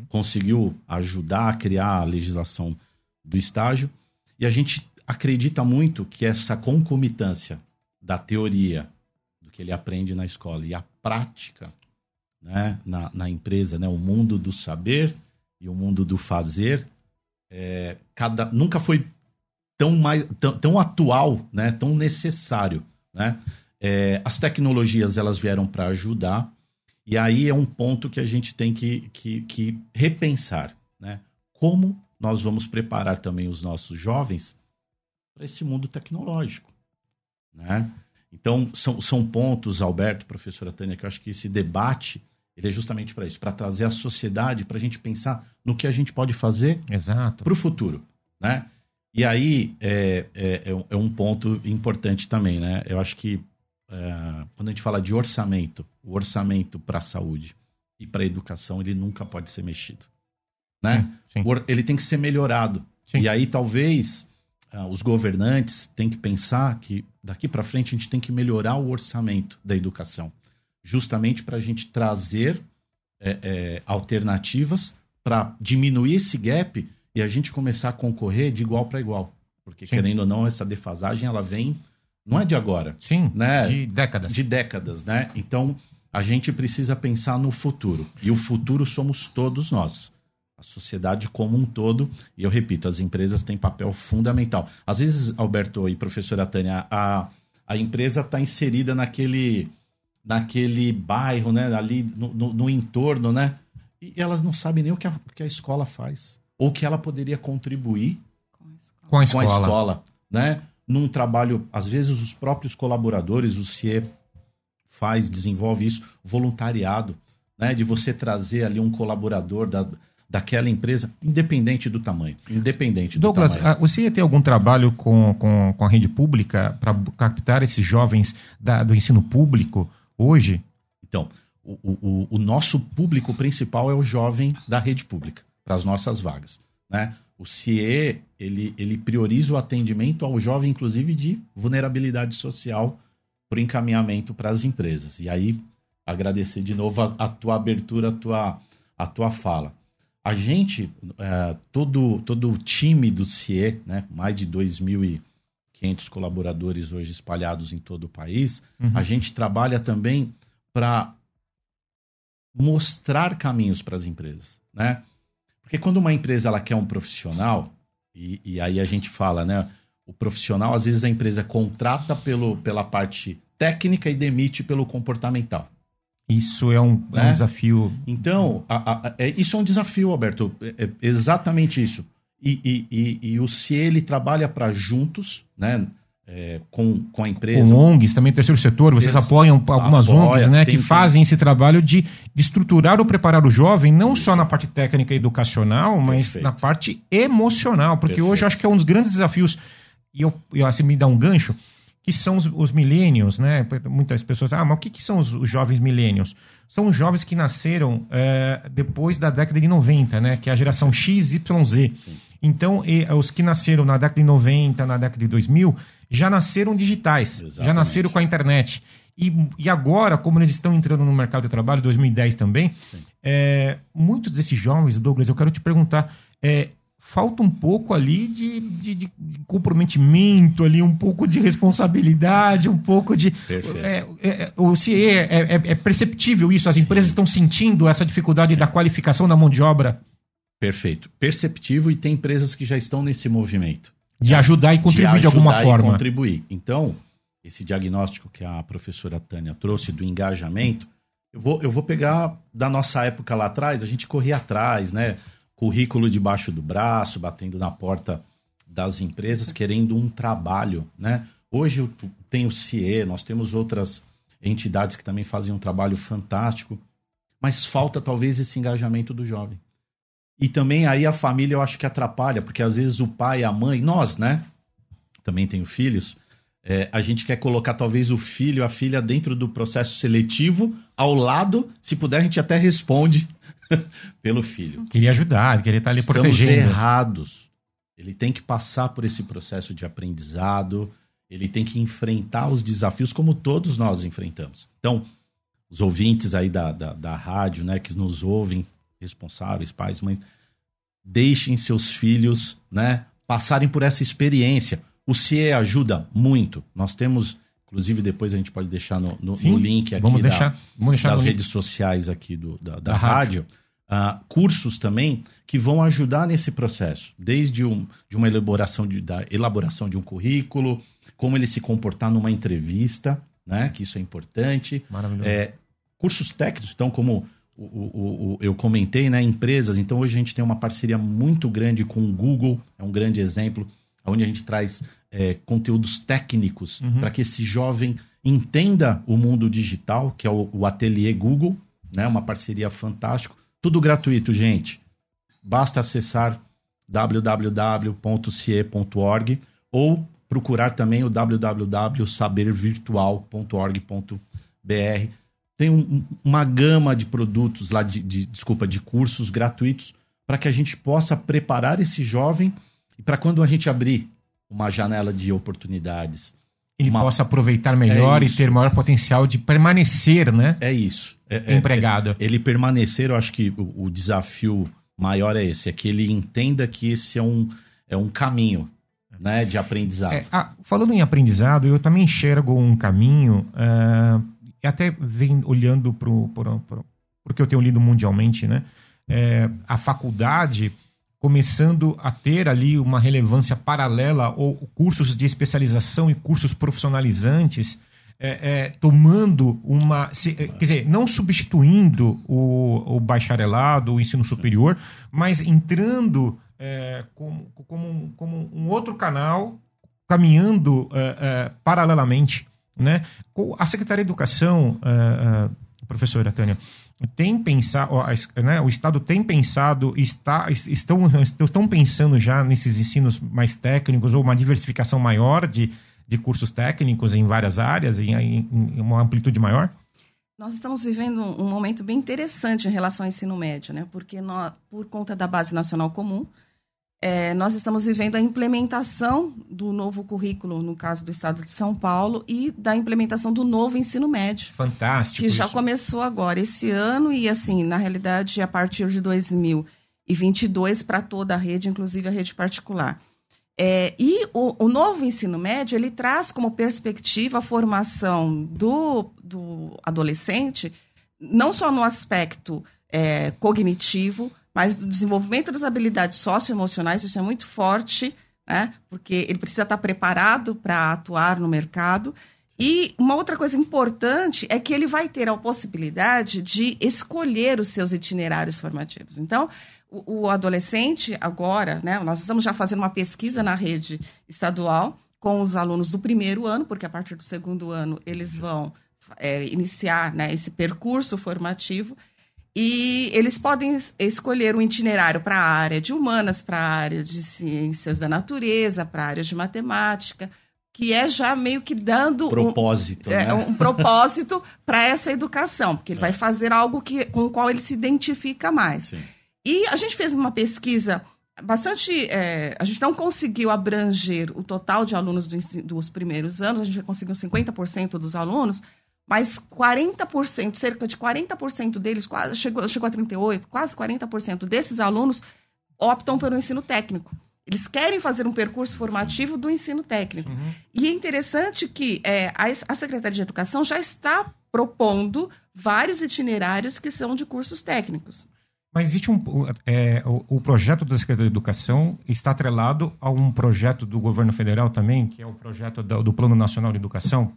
conseguiu ajudar a criar a legislação do estágio, e a gente acredita muito que essa concomitância da teoria, do que ele aprende na escola, e a prática né, na, na empresa, né, o mundo do saber e o mundo do fazer, é, cada, nunca foi tão, mais, tão, tão atual, né, tão necessário. Né? É, as tecnologias elas vieram para ajudar, e aí é um ponto que a gente tem que, que, que repensar. Né? Como nós vamos preparar também os nossos jovens para esse mundo tecnológico. Né? Então, são, são pontos, Alberto, professora Tânia, que eu acho que esse debate ele é justamente para isso, para trazer a sociedade, para a gente pensar no que a gente pode fazer para o futuro, né? E aí é, é, é um- é um ponto importante também, né? Eu acho que é, quando a gente fala de orçamento, o orçamento para a saúde e para a educação, ele nunca pode ser mexido, né? Sim, sim. Ele tem que ser melhorado. Sim. E aí talvez os governantes têm que pensar que daqui para frente a gente tem que melhorar o orçamento da educação, justamente para a gente trazer é, é, alternativas para diminuir esse gap e a gente começar a concorrer de igual para igual. Porque, Sim. querendo ou não, essa defasagem ela vem, não é de agora, Sim, né? de décadas. de décadas, né? Então, a gente precisa pensar no futuro. E o futuro somos todos nós. A sociedade como um todo. E eu repito, as empresas têm papel fundamental. Às vezes, Alberto e professora Tânia, a, a empresa está inserida naquele, naquele bairro, né? Ali no, no, no entorno, né? E elas não sabem nem o que a, o que a escola faz. Ou que ela poderia contribuir Com a escola. Com a com escola. a escola, né? Num trabalho, às vezes os próprios colaboradores, o CIE faz, desenvolve isso, voluntariado, né? De você trazer ali um colaborador da, daquela empresa, independente do tamanho, independente do Douglas, tamanho. ah, você tem algum trabalho com, com, com a rede pública para captar esses jovens da- do ensino público hoje? Então, o, o, o nosso público principal é o jovem da rede pública, para as nossas vagas, né? O CIE, ele, ele prioriza o atendimento ao jovem, inclusive de vulnerabilidade social, para o encaminhamento para as empresas. E aí, agradecer de novo a, a tua abertura, a tua, a tua fala. A gente, eh, todo, todo o time do CIE, né, mais de 2.500 colaboradores hoje espalhados em todo o país, Uhum. a gente trabalha também para mostrar caminhos para as empresas, né? Porque quando uma empresa ela quer um profissional, e, e aí a gente fala, né? O profissional, às vezes a empresa contrata pelo, pela parte técnica e demite pelo comportamental. Isso é um, é um Né? desafio. Então, a- a- é- isso é um desafio, Alberto. É, é exatamente isso. E, e, e, e o CIE, ele trabalha para juntos, né? É, com, com a empresa. Com ONGs, também terceiro setor, vocês Ex- apoiam algumas apoia, ONGs, né, que fazem esse trabalho de, de estruturar ou preparar o jovem, não só na parte técnica e educacional, mas Perfeito. na parte emocional, porque Perfeito. hoje eu acho que é um dos grandes desafios, e eu, eu assim me dá um gancho, que são os, os millennials, né? Muitas pessoas, ah, mas o que, que são os, os jovens millennials? São os jovens que nasceram eh, depois da década de 90, né? Que é a geração X, Y, Z. Então, e, os que nasceram na década de 90, na década de 2000, já nasceram digitais, já Exatamente. nasceram com a internet. E, e agora, como eles estão entrando no mercado de trabalho, 2010 também, Sim. é, muitos desses jovens, Douglas, eu quero te perguntar, é, falta um pouco ali de, de, de comprometimento, ali, um pouco de responsabilidade, um pouco de. É, é, o CIE é, é, é, perceptível isso, as Sim. empresas estão sentindo essa dificuldade Sim. da qualificação da mão de obra. Perfeito. Perceptível e tem empresas que já estão nesse movimento. De ajudar e contribuir de, de alguma forma. contribuir. Então, esse diagnóstico que a professora Tânia trouxe do engajamento, eu vou, eu vou pegar da nossa época lá atrás, a gente corria atrás, né? Currículo debaixo do braço, batendo na porta das empresas, querendo um trabalho, né? Hoje tem o CIE, nós temos outras entidades que também fazem um trabalho fantástico, mas falta talvez esse engajamento do jovem. E também aí a família eu acho que atrapalha, porque às vezes o pai, a mãe, nós, né? Também tenho filhos. É, a gente quer colocar talvez o filho, a filha dentro do processo seletivo, ao lado, se puder, a gente até responde *laughs* pelo filho. Queria ajudar, queria estar ali Estamos protegendo. errados. Ele tem que passar por esse processo de aprendizado, ele tem que enfrentar os desafios como todos nós enfrentamos. Então, os ouvintes aí da, da, da rádio, né, que nos ouvem, responsáveis, pais, mães, deixem seus filhos, né, passarem por essa experiência. O CIE ajuda muito. Nós temos, inclusive depois a gente pode deixar no, no, no link aqui vamos deixar, da, vamos deixar das redes link. sociais aqui do, da, da, da rádio, rádio. Uh, cursos também que vão ajudar nesse processo, desde um, de uma elaboração de, da elaboração de um currículo, como ele se comportar numa entrevista, né, que isso é importante. Maravilhoso. É, cursos técnicos, então como o, o, o, eu comentei, né, empresas. Então hoje a gente tem uma parceria muito grande com o Google, é um grande exemplo, onde a gente traz é, conteúdos técnicos uhum. para que esse jovem entenda o mundo digital, que é o, o Ateliê Google, né, uma parceria fantástica. Tudo gratuito, gente. Basta acessar www.cie.org ou procurar também o www.sabervirtual.org.br tem um, uma gama de produtos lá, de, de desculpa, de cursos gratuitos para que a gente possa preparar esse jovem e para quando a gente abrir uma janela de oportunidades. Ele uma... possa aproveitar melhor é e ter maior potencial de permanecer, né? É isso. É, é empregado. É, ele permanecer, eu acho que o, o, desafio maior é esse, é que ele entenda que esse é um, é um caminho né, de aprendizado. É, ah, falando em aprendizado, eu também enxergo um caminho uh, até vem olhando para o que eu tenho lido mundialmente, né? É, a faculdade começando a ter ali uma relevância paralela ou cursos de especialização e cursos profissionalizantes é, é, tomando uma. Se, é, quer dizer, não substituindo o, o bacharelado, o ensino superior, mas entrando é, como, como, como um outro canal, caminhando é, é, paralelamente. Né? A Secretaria de Educação, professora Tânia, tem pensado, né, o Estado tem pensado, está, estão, estão pensando já nesses ensinos mais técnicos ou uma diversificação maior de, de cursos técnicos em várias áreas, em, em, uma amplitude maior? Nós estamos vivendo um momento bem interessante em relação ao ensino médio, né? porque nós, por conta da Base Nacional Comum, é, nós estamos vivendo a implementação do novo currículo, no caso do estado de São Paulo, e da implementação do novo ensino médio. Fantástico. Que já começou agora, esse ano, e assim, na realidade, a partir de 2022 para toda a rede, inclusive a rede particular. É, e o, o, novo ensino médio, ele traz como perspectiva a formação do, do adolescente, não só no aspecto é, cognitivo, mas do desenvolvimento das habilidades socioemocionais, isso é muito forte, né? Porque ele precisa estar preparado para atuar no mercado. E uma outra coisa importante é que ele vai ter a possibilidade de escolher os seus itinerários formativos. Então, o, o adolescente agora, né? Nós estamos já fazendo uma pesquisa na rede estadual com os alunos do primeiro ano, porque a partir do segundo ano eles vão é, iniciar né, esse percurso formativo. E eles podem escolher um itinerário para a área de humanas, para a área de ciências da natureza, para a área de matemática, que é já meio que dando propósito, um, é, né? um *laughs* propósito para essa educação, porque ele é. vai fazer algo que, com o qual ele se identifica mais. Sim. E a gente fez uma pesquisa bastante. É, a gente não conseguiu abranger o total de alunos do, dos primeiros anos, a gente conseguiu 50% dos alunos, mas 40%, cerca de 40% deles, quase chegou, chegou a 38%, quase 40% desses alunos optam pelo ensino técnico. Eles querem fazer um percurso formativo do ensino técnico. E é interessante que é, a, a Secretaria de Educação já está propondo vários itinerários que são de cursos técnicos. Mas existe um. É, o, o, projeto da Secretaria de Educação está atrelado a um projeto do governo federal também, que é o projeto do, do Plano Nacional de Educação,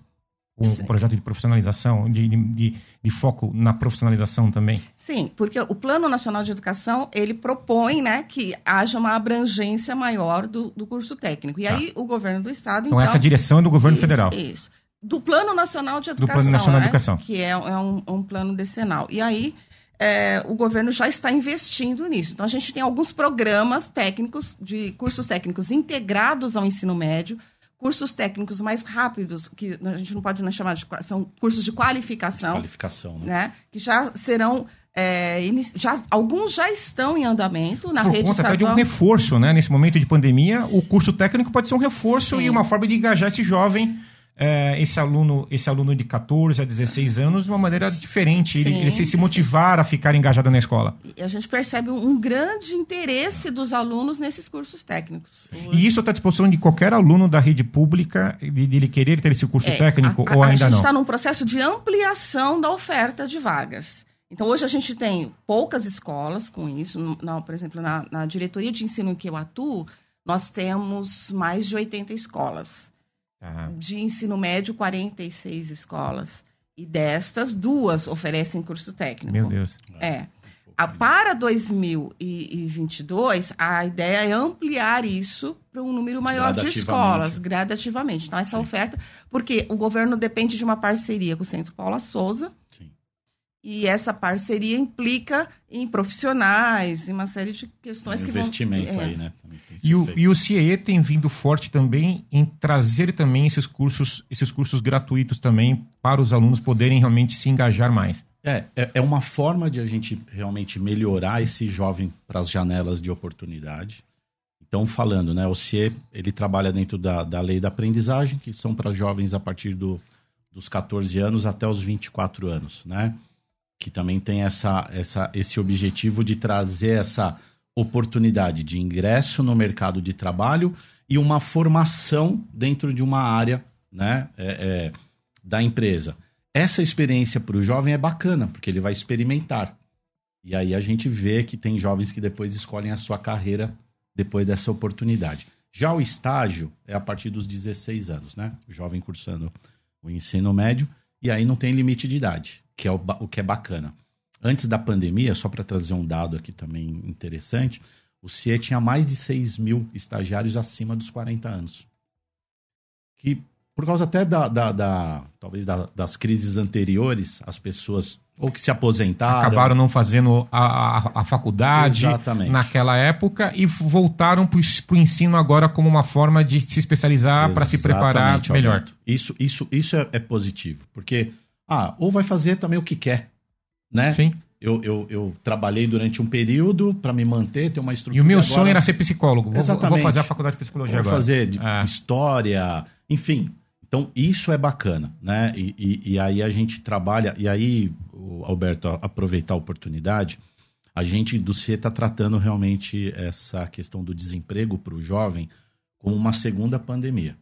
um, um projeto de profissionalização, de, de, de, foco na profissionalização também. Sim, porque o Plano Nacional de Educação ele propõe né, que haja uma abrangência maior do, do curso técnico. E tá. aí o governo do estado. Então, então essa direção é do governo isso, federal. Isso. Do Plano Nacional de Educação. Do Plano Nacional né, de Educação. Que é, é um, um plano decenal. E aí é, o governo já está investindo nisso. Então, a gente tem alguns programas técnicos, de cursos técnicos integrados ao ensino médio, cursos técnicos mais rápidos, que a gente não pode chamar de. são cursos de qualificação. Qualificação, né? né? Que já serão. É, já, alguns já estão em andamento na Por rede conta estadual. até de um reforço, né? Nesse momento de pandemia, o curso técnico pode ser um reforço Sim. e uma forma de engajar esse jovem é, esse aluno esse aluno de 14 a 16 anos de uma maneira diferente, ele, Sim. ele se, se motivar a ficar engajado na escola. E a gente percebe um grande interesse dos alunos nesses cursos técnicos. E isso está à disposição de qualquer aluno da rede pública, de, de ele querer ter esse curso É, técnico a, a, ou a ainda gente não? está num processo de ampliação da oferta de vagas. Então, hoje a gente tem poucas escolas com isso. Na, por exemplo, na, na diretoria de ensino em que eu atuo, nós temos mais de 80 escolas. Ah, De ensino médio, 46 escolas. E destas, duas oferecem curso técnico. meu Deus. É. A, para 2022, a ideia é ampliar isso para um número maior de escolas, gradativamente. Então, essa oferta, porque o governo depende de uma parceria com o Centro Paula Souza, Sim. E essa parceria implica em profissionais, em uma série de questões Um que vão. investimento é. aí, né? E o, e o CIE tem vindo forte também em trazer também esses cursos, esses cursos gratuitos também para os alunos poderem realmente se engajar mais. É, é, é uma forma de a gente realmente melhorar esse jovem para as janelas de oportunidade. Então, falando, né, o CIE, ele trabalha dentro da, da lei da aprendizagem, que são para jovens a partir do, dos 14 anos até os 24 anos, né? Que também tem essa, essa, esse objetivo de trazer essa oportunidade de ingresso no mercado de trabalho e uma formação dentro de uma área, né, é, é, da empresa essa experiência para o jovem é bacana, porque ele vai experimentar. E aí a gente vê que tem jovens que depois escolhem a sua carreira depois dessa oportunidade. Já o estágio é a partir dos 16 anos, né? O jovem cursando o ensino médio, e aí não tem limite de idade, que é o, o que é bacana. Antes da pandemia, só para trazer um dado aqui também interessante, o CIE tinha mais de 6 mil estagiários acima dos 40 anos. Que por causa até da, da- da- talvez da- das crises anteriores, as pessoas ou que se aposentaram. Acabaram não fazendo a, a, a faculdade Exatamente. naquela época e voltaram para o ensino agora como uma forma de se especializar para se preparar melhor. Alberto. Isso, isso, isso é, é positivo, porque ah, ou vai fazer também o que quer, né? Sim. Eu, eu, eu trabalhei durante um período para me manter, ter uma estrutura. E o meu agora sonho era ser psicólogo. Vou, vou Exatamente. fazer a faculdade de psicologia Vou agora. fazer de Ah. história, enfim. Então, isso é bacana, né? E, e- e aí a gente trabalha, e aí, Alberto, aproveitar a oportunidade, a gente do CIE está tratando realmente essa questão do desemprego para o jovem como uma segunda pandemia.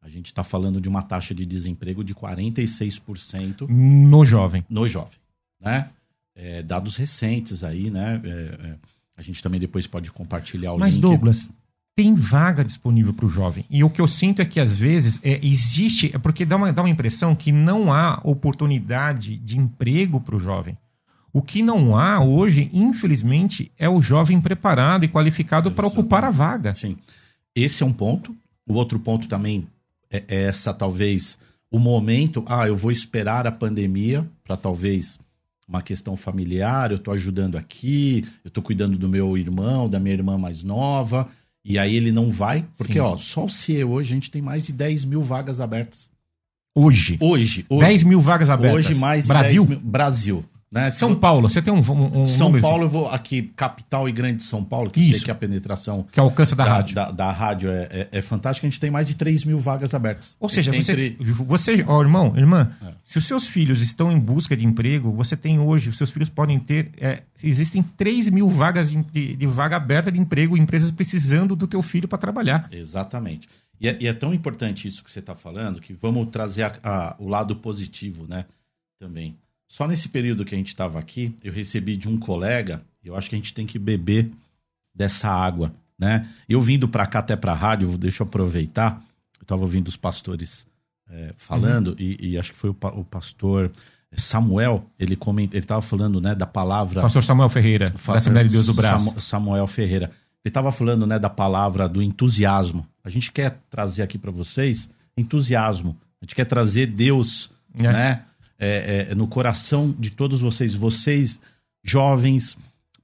A gente está falando de uma taxa de desemprego de 46% No jovem. no jovem, né? É, dados recentes aí, né? É, é, a gente também depois pode compartilhar o Mas, link. Douglas, tem vaga disponível para o jovem. E o que eu sinto é que, às vezes, é, existe. É porque dá uma, dá uma impressão que não há oportunidade de emprego para o jovem. O que não há hoje, infelizmente, é o jovem preparado e qualificado para ocupar a vaga. Sim. Esse é um ponto. O outro ponto também é, é essa, talvez, o momento. Ah, eu vou esperar a pandemia para talvez uma questão familiar. Eu estou ajudando aqui, eu estou cuidando do meu irmão, da minha irmã mais nova. E aí ele não vai. Porque, Sim. ó, só o CIE hoje a gente tem mais de 10 mil vagas abertas. Hoje. Hoje. hoje 10 mil vagas abertas. Hoje mais Brasil? 10 mil. Brasil. Né? São Paulo, você tem um, um, São número Paulo, eu vou aqui, capital e grande São Paulo, que eu Isso. sei que a penetração que alcança da, rádio. Da, da rádio é, é, é fantástica. A gente tem mais de 3 mil vagas abertas. Ou seja, Entre- você, você, ó, irmão, irmã, É. se os seus filhos estão em busca de emprego, você tem hoje, os seus filhos podem ter, é, existem 3 mil vagas de, de- de vaga aberta de emprego, empresas precisando do teu filho para trabalhar. Exatamente. E é, e é tão importante isso que você está falando que vamos trazer a- a- o lado positivo, né? Também. Só nesse período que a gente estava aqui, eu recebi de um colega, eu acho que a gente tem que beber dessa água, né? Eu vindo para cá até para a rádio, deixa eu aproveitar, eu estava ouvindo os pastores é, falando e, e acho que foi o, o pastor Samuel, ele comenta, ele estava falando, né, da palavra Pastor Samuel Ferreira, da Assembleia de Deus do Braço. Samu- Samuel Ferreira. Ele estava falando né, da palavra do entusiasmo. A gente quer trazer aqui para vocês entusiasmo. A gente quer trazer Deus É. né, é, é, no coração de todos vocês. Vocês, jovens,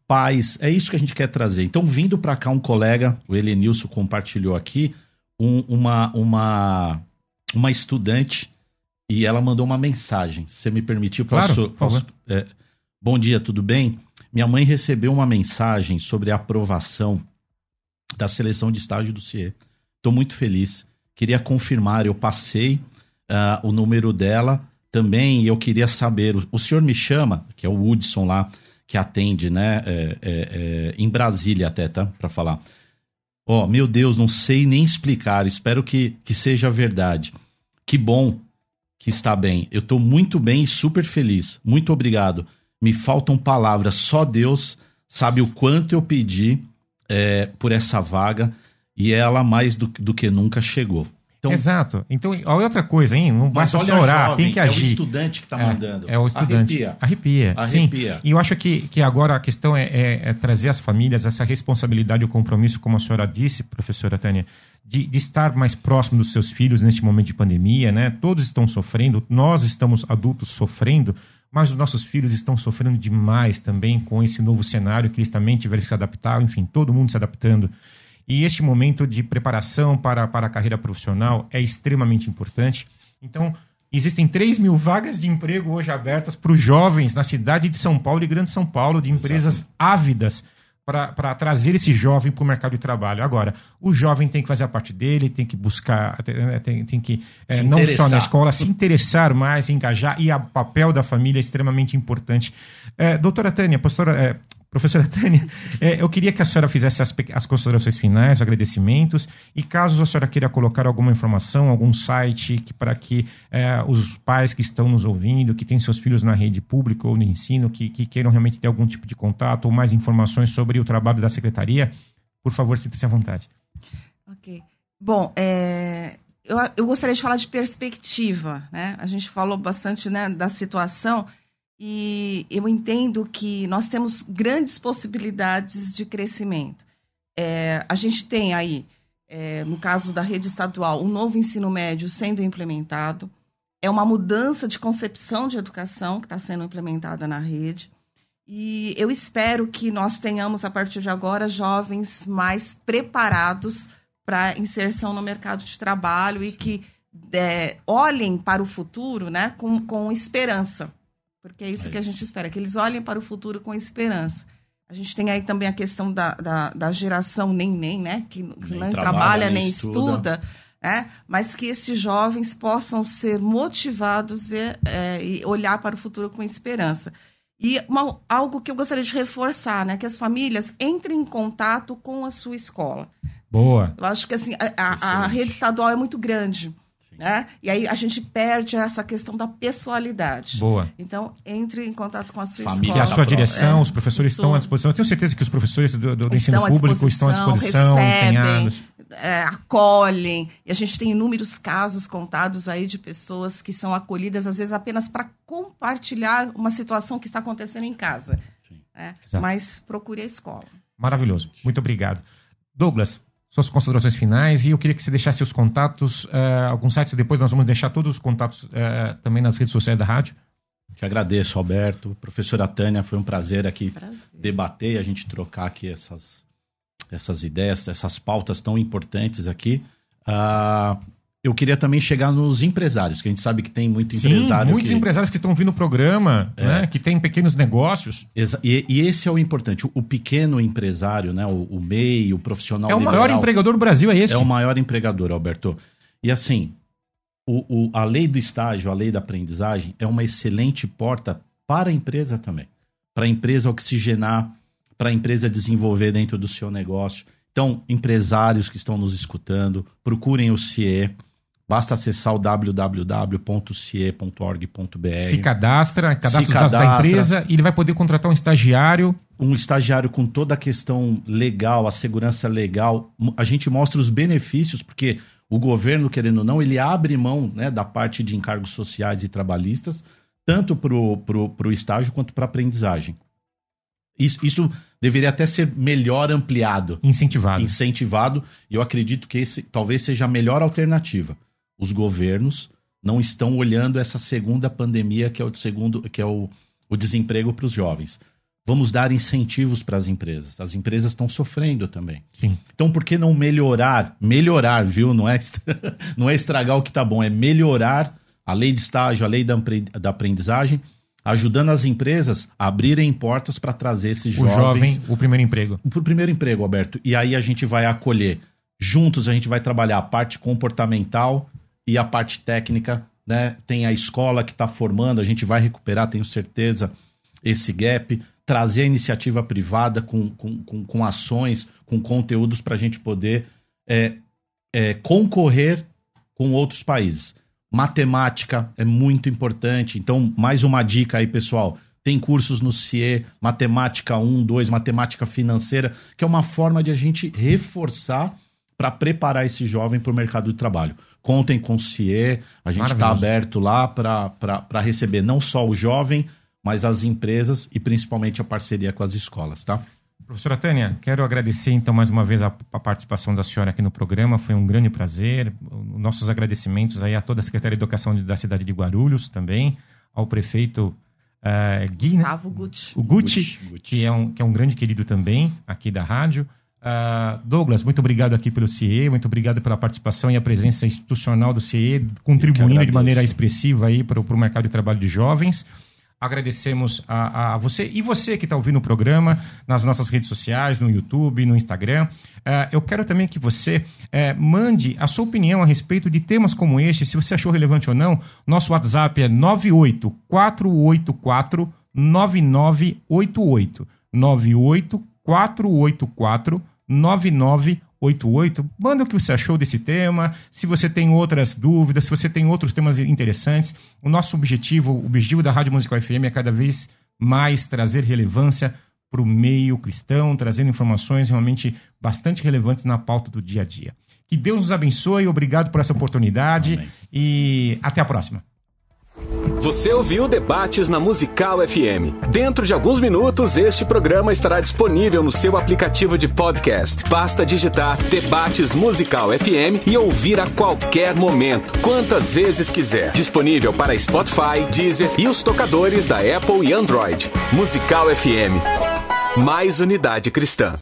pais, é isso que a gente quer trazer. Então, vindo para cá um colega, o Elenilson compartilhou aqui, um- uma, uma, uma estudante e ela mandou uma mensagem. Se você me permitir, Claro, posso... favor. posso é, bom dia, tudo bem? Minha mãe recebeu uma mensagem sobre a aprovação da seleção de estágio do CIE. Estou muito feliz. Queria confirmar, eu passei ah, o número dela também eu queria saber. O, o senhor me chama, que é o Hudson lá, que atende, né, é, é, é, em Brasília até, tá? Para falar. Ó, meu Deus, não sei nem explicar. Espero que, que seja verdade. Que bom que está bem. Eu estou muito bem e super feliz. Muito obrigado. Me faltam palavras. Só Deus sabe o quanto eu pedi é, por essa vaga e ela mais do, do que nunca chegou. Então, Exato. Então, olha outra coisa, hein? Não basta só orar, jovem, tem que É o agir. estudante que está É, mandando. É o estudante. Arrepia. Arrepia. Arrepia. Sim. E eu acho que, que agora a questão é, é- é trazer às famílias essa responsabilidade e o compromisso, como a senhora disse, professora Tânia, de, de estar mais próximo dos seus filhos neste momento de pandemia, né? Todos estão sofrendo, nós estamos adultos sofrendo, mas os nossos filhos estão sofrendo demais também com esse novo cenário que eles também tiveram que se adaptar, enfim, todo mundo se adaptando. E este momento de preparação para, para a carreira profissional é extremamente importante. Então, existem 3 mil vagas de emprego hoje abertas para os jovens na cidade de São Paulo e Grande São Paulo, de empresas ávidas para trazer esse jovem para o mercado de trabalho. Agora, o jovem tem que fazer a parte dele, tem que buscar, tem, tem, que, é, não só na escola, se *laughs* interessar mais, engajar, e o papel da família é extremamente importante. É, doutora Tânia, pastora, é, professora Tânia, é, eu queria que a senhora fizesse as, as considerações finais, agradecimentos, e caso a senhora queira colocar alguma informação, algum site que, para que é, os pais que estão nos ouvindo, que têm seus filhos na rede pública ou no ensino, que, que queiram realmente ter algum tipo de contato ou mais informações sobre o trabalho da secretaria, por favor, sinta-se à vontade. Ok. Bom, é, eu, eu gostaria de falar de perspectiva, né? A gente falou bastante né, da situação e eu entendo que nós temos grandes possibilidades de crescimento. É, a gente tem aí, é, no caso da rede estadual, um novo ensino médio sendo implementado. É uma mudança de concepção de educação que está sendo implementada na rede. E eu espero que nós tenhamos, a partir de agora, jovens mais preparados para inserção no mercado de trabalho e que é, olhem para o futuro né, com, com esperança. Porque é isso É que a isso. gente espera, que eles olhem para o futuro com esperança. A gente tem aí também a questão da, da, da geração nem-nem, né? Que, que Nem nem trabalha, trabalha, nem nem estuda. estuda, né? mas que esses jovens possam ser motivados e, é, e olhar para o futuro com esperança. E uma- algo que eu gostaria de reforçar, né? Que as famílias entrem em contato com a sua escola. Boa. Eu acho que assim, a, a- a rede estadual é muito grande. Né? E aí a gente perde essa questão da pessoalidade. Boa. Então, entre em contato com a sua Família Que a escola. sua Tá direção, É, os professores isso. estão à disposição. Eu tenho certeza que os professores do, do- ensino público estão à disposição, recebem. empenhados. é, acolhem. E a gente tem inúmeros casos contados aí de pessoas que são acolhidas, às vezes, apenas para compartilhar uma situação que está acontecendo em casa. Sim. né? Mas procure a escola. Maravilhoso. Muito obrigado. Douglas, suas considerações finais e eu queria que você deixasse os contatos, eh, alguns sites depois nós vamos deixar todos os contatos eh, também nas redes sociais da rádio. Te agradeço, Alberto. Professora Tânia, foi um prazer aqui Prazer. debater e a gente trocar aqui essas, essas ideias, essas pautas tão importantes aqui. Ah, eu queria também chegar nos empresários, que a gente sabe que tem muito Sim, empresário. muitos que... empresários que estão vindo no programa, É. né, que tem pequenos negócios. Exa- E, e esse é o importante. O, o pequeno empresário, né? O, o MEI, o profissional É o maior empregador do Brasil, é esse. É o maior empregador, Alberto. E assim, o- a lei do estágio, a lei da aprendizagem, é uma excelente porta para a empresa também. Para a empresa oxigenar, para a empresa desenvolver dentro do seu negócio. Então, empresários que estão nos escutando, procurem o CIE. Basta acessar o www.cie.org.br. Se cadastra, cadastra Se os dados da empresa e ele vai poder contratar um estagiário. um estagiário com toda a questão legal, a segurança legal, a gente mostra os benefícios, porque o governo, querendo ou não, ele abre mão né, da parte de encargos sociais e trabalhistas, tanto para o estágio quanto para a aprendizagem. Isso, isso deveria até ser melhor ampliado, Incentivado. incentivado, e eu acredito que esse talvez seja a melhor alternativa. Os governos não estão olhando essa segunda pandemia, que é o segundo, que é o, o desemprego para os jovens. Vamos dar incentivos para as empresas. As empresas estão sofrendo também. Sim. Então, por que não melhorar? Melhorar, viu? Não é, *laughs* não é estragar o que tá bom, é melhorar a lei de estágio, a lei da da aprendizagem, ajudando as empresas a abrirem portas para trazer esses O jovens jovem, o primeiro emprego. o primeiro emprego, Alberto. E aí a gente vai acolher. Juntos a gente vai trabalhar a parte comportamental e a parte técnica, né? Tem a escola que está formando, a gente vai recuperar, tenho certeza, esse gap. Trazer a iniciativa privada com, com, com, com ações, com conteúdos para a gente poder é, é, concorrer com outros países. Matemática é muito importante. Então, mais uma dica aí, pessoal. Tem cursos no CIE, Matemática 1, 2, Matemática Financeira, que é uma forma de a gente reforçar para preparar esse jovem para o mercado de trabalho. Contem com o CIE, a gente está aberto lá para receber não só o jovem, mas as empresas e principalmente a parceria com as escolas, tá? Professora Tânia, quero agradecer então mais uma vez a, a participação da senhora aqui no programa. Foi um grande prazer. Nossos agradecimentos aí a toda a Secretaria de Educação de- da cidade de Guarulhos também, ao prefeito Gui, né? Gustavo Gucci. o Gucci, Gucci, Gucci. Que, é um, que é um grande querido também aqui da rádio. Ah, Douglas, muito obrigado aqui pelo CIE, muito obrigado pela participação e a presença institucional do CIE, contribuindo de maneira expressiva aí para o mercado de trabalho de jovens. Agradecemos a, a você e você que está ouvindo o programa nas nossas redes sociais, no YouTube, no Instagram. Ah, eu quero também que você eh, mande a sua opinião a respeito de temas como este, se você achou relevante ou não. Nosso WhatsApp é 98484 9988. 98484 9988. Manda o que você achou desse tema, se você tem outras dúvidas, se você tem outros temas interessantes. O nosso objetivo, o objetivo da Rádio Musical FM é cada vez mais trazer relevância para o meio cristão, trazendo informações realmente bastante relevantes na pauta do dia a dia. Que Deus nos abençoe, obrigado por essa oportunidade Amém. e até a próxima. Você ouviu Debates na Musical FM. Dentro de alguns minutos, este programa estará disponível no seu aplicativo de podcast. Basta digitar Debates Musical FM e ouvir a qualquer momento, quantas vezes quiser. Disponível para Spotify, Deezer e os tocadores da Apple e Android. Musical FM. Mais unidade cristã.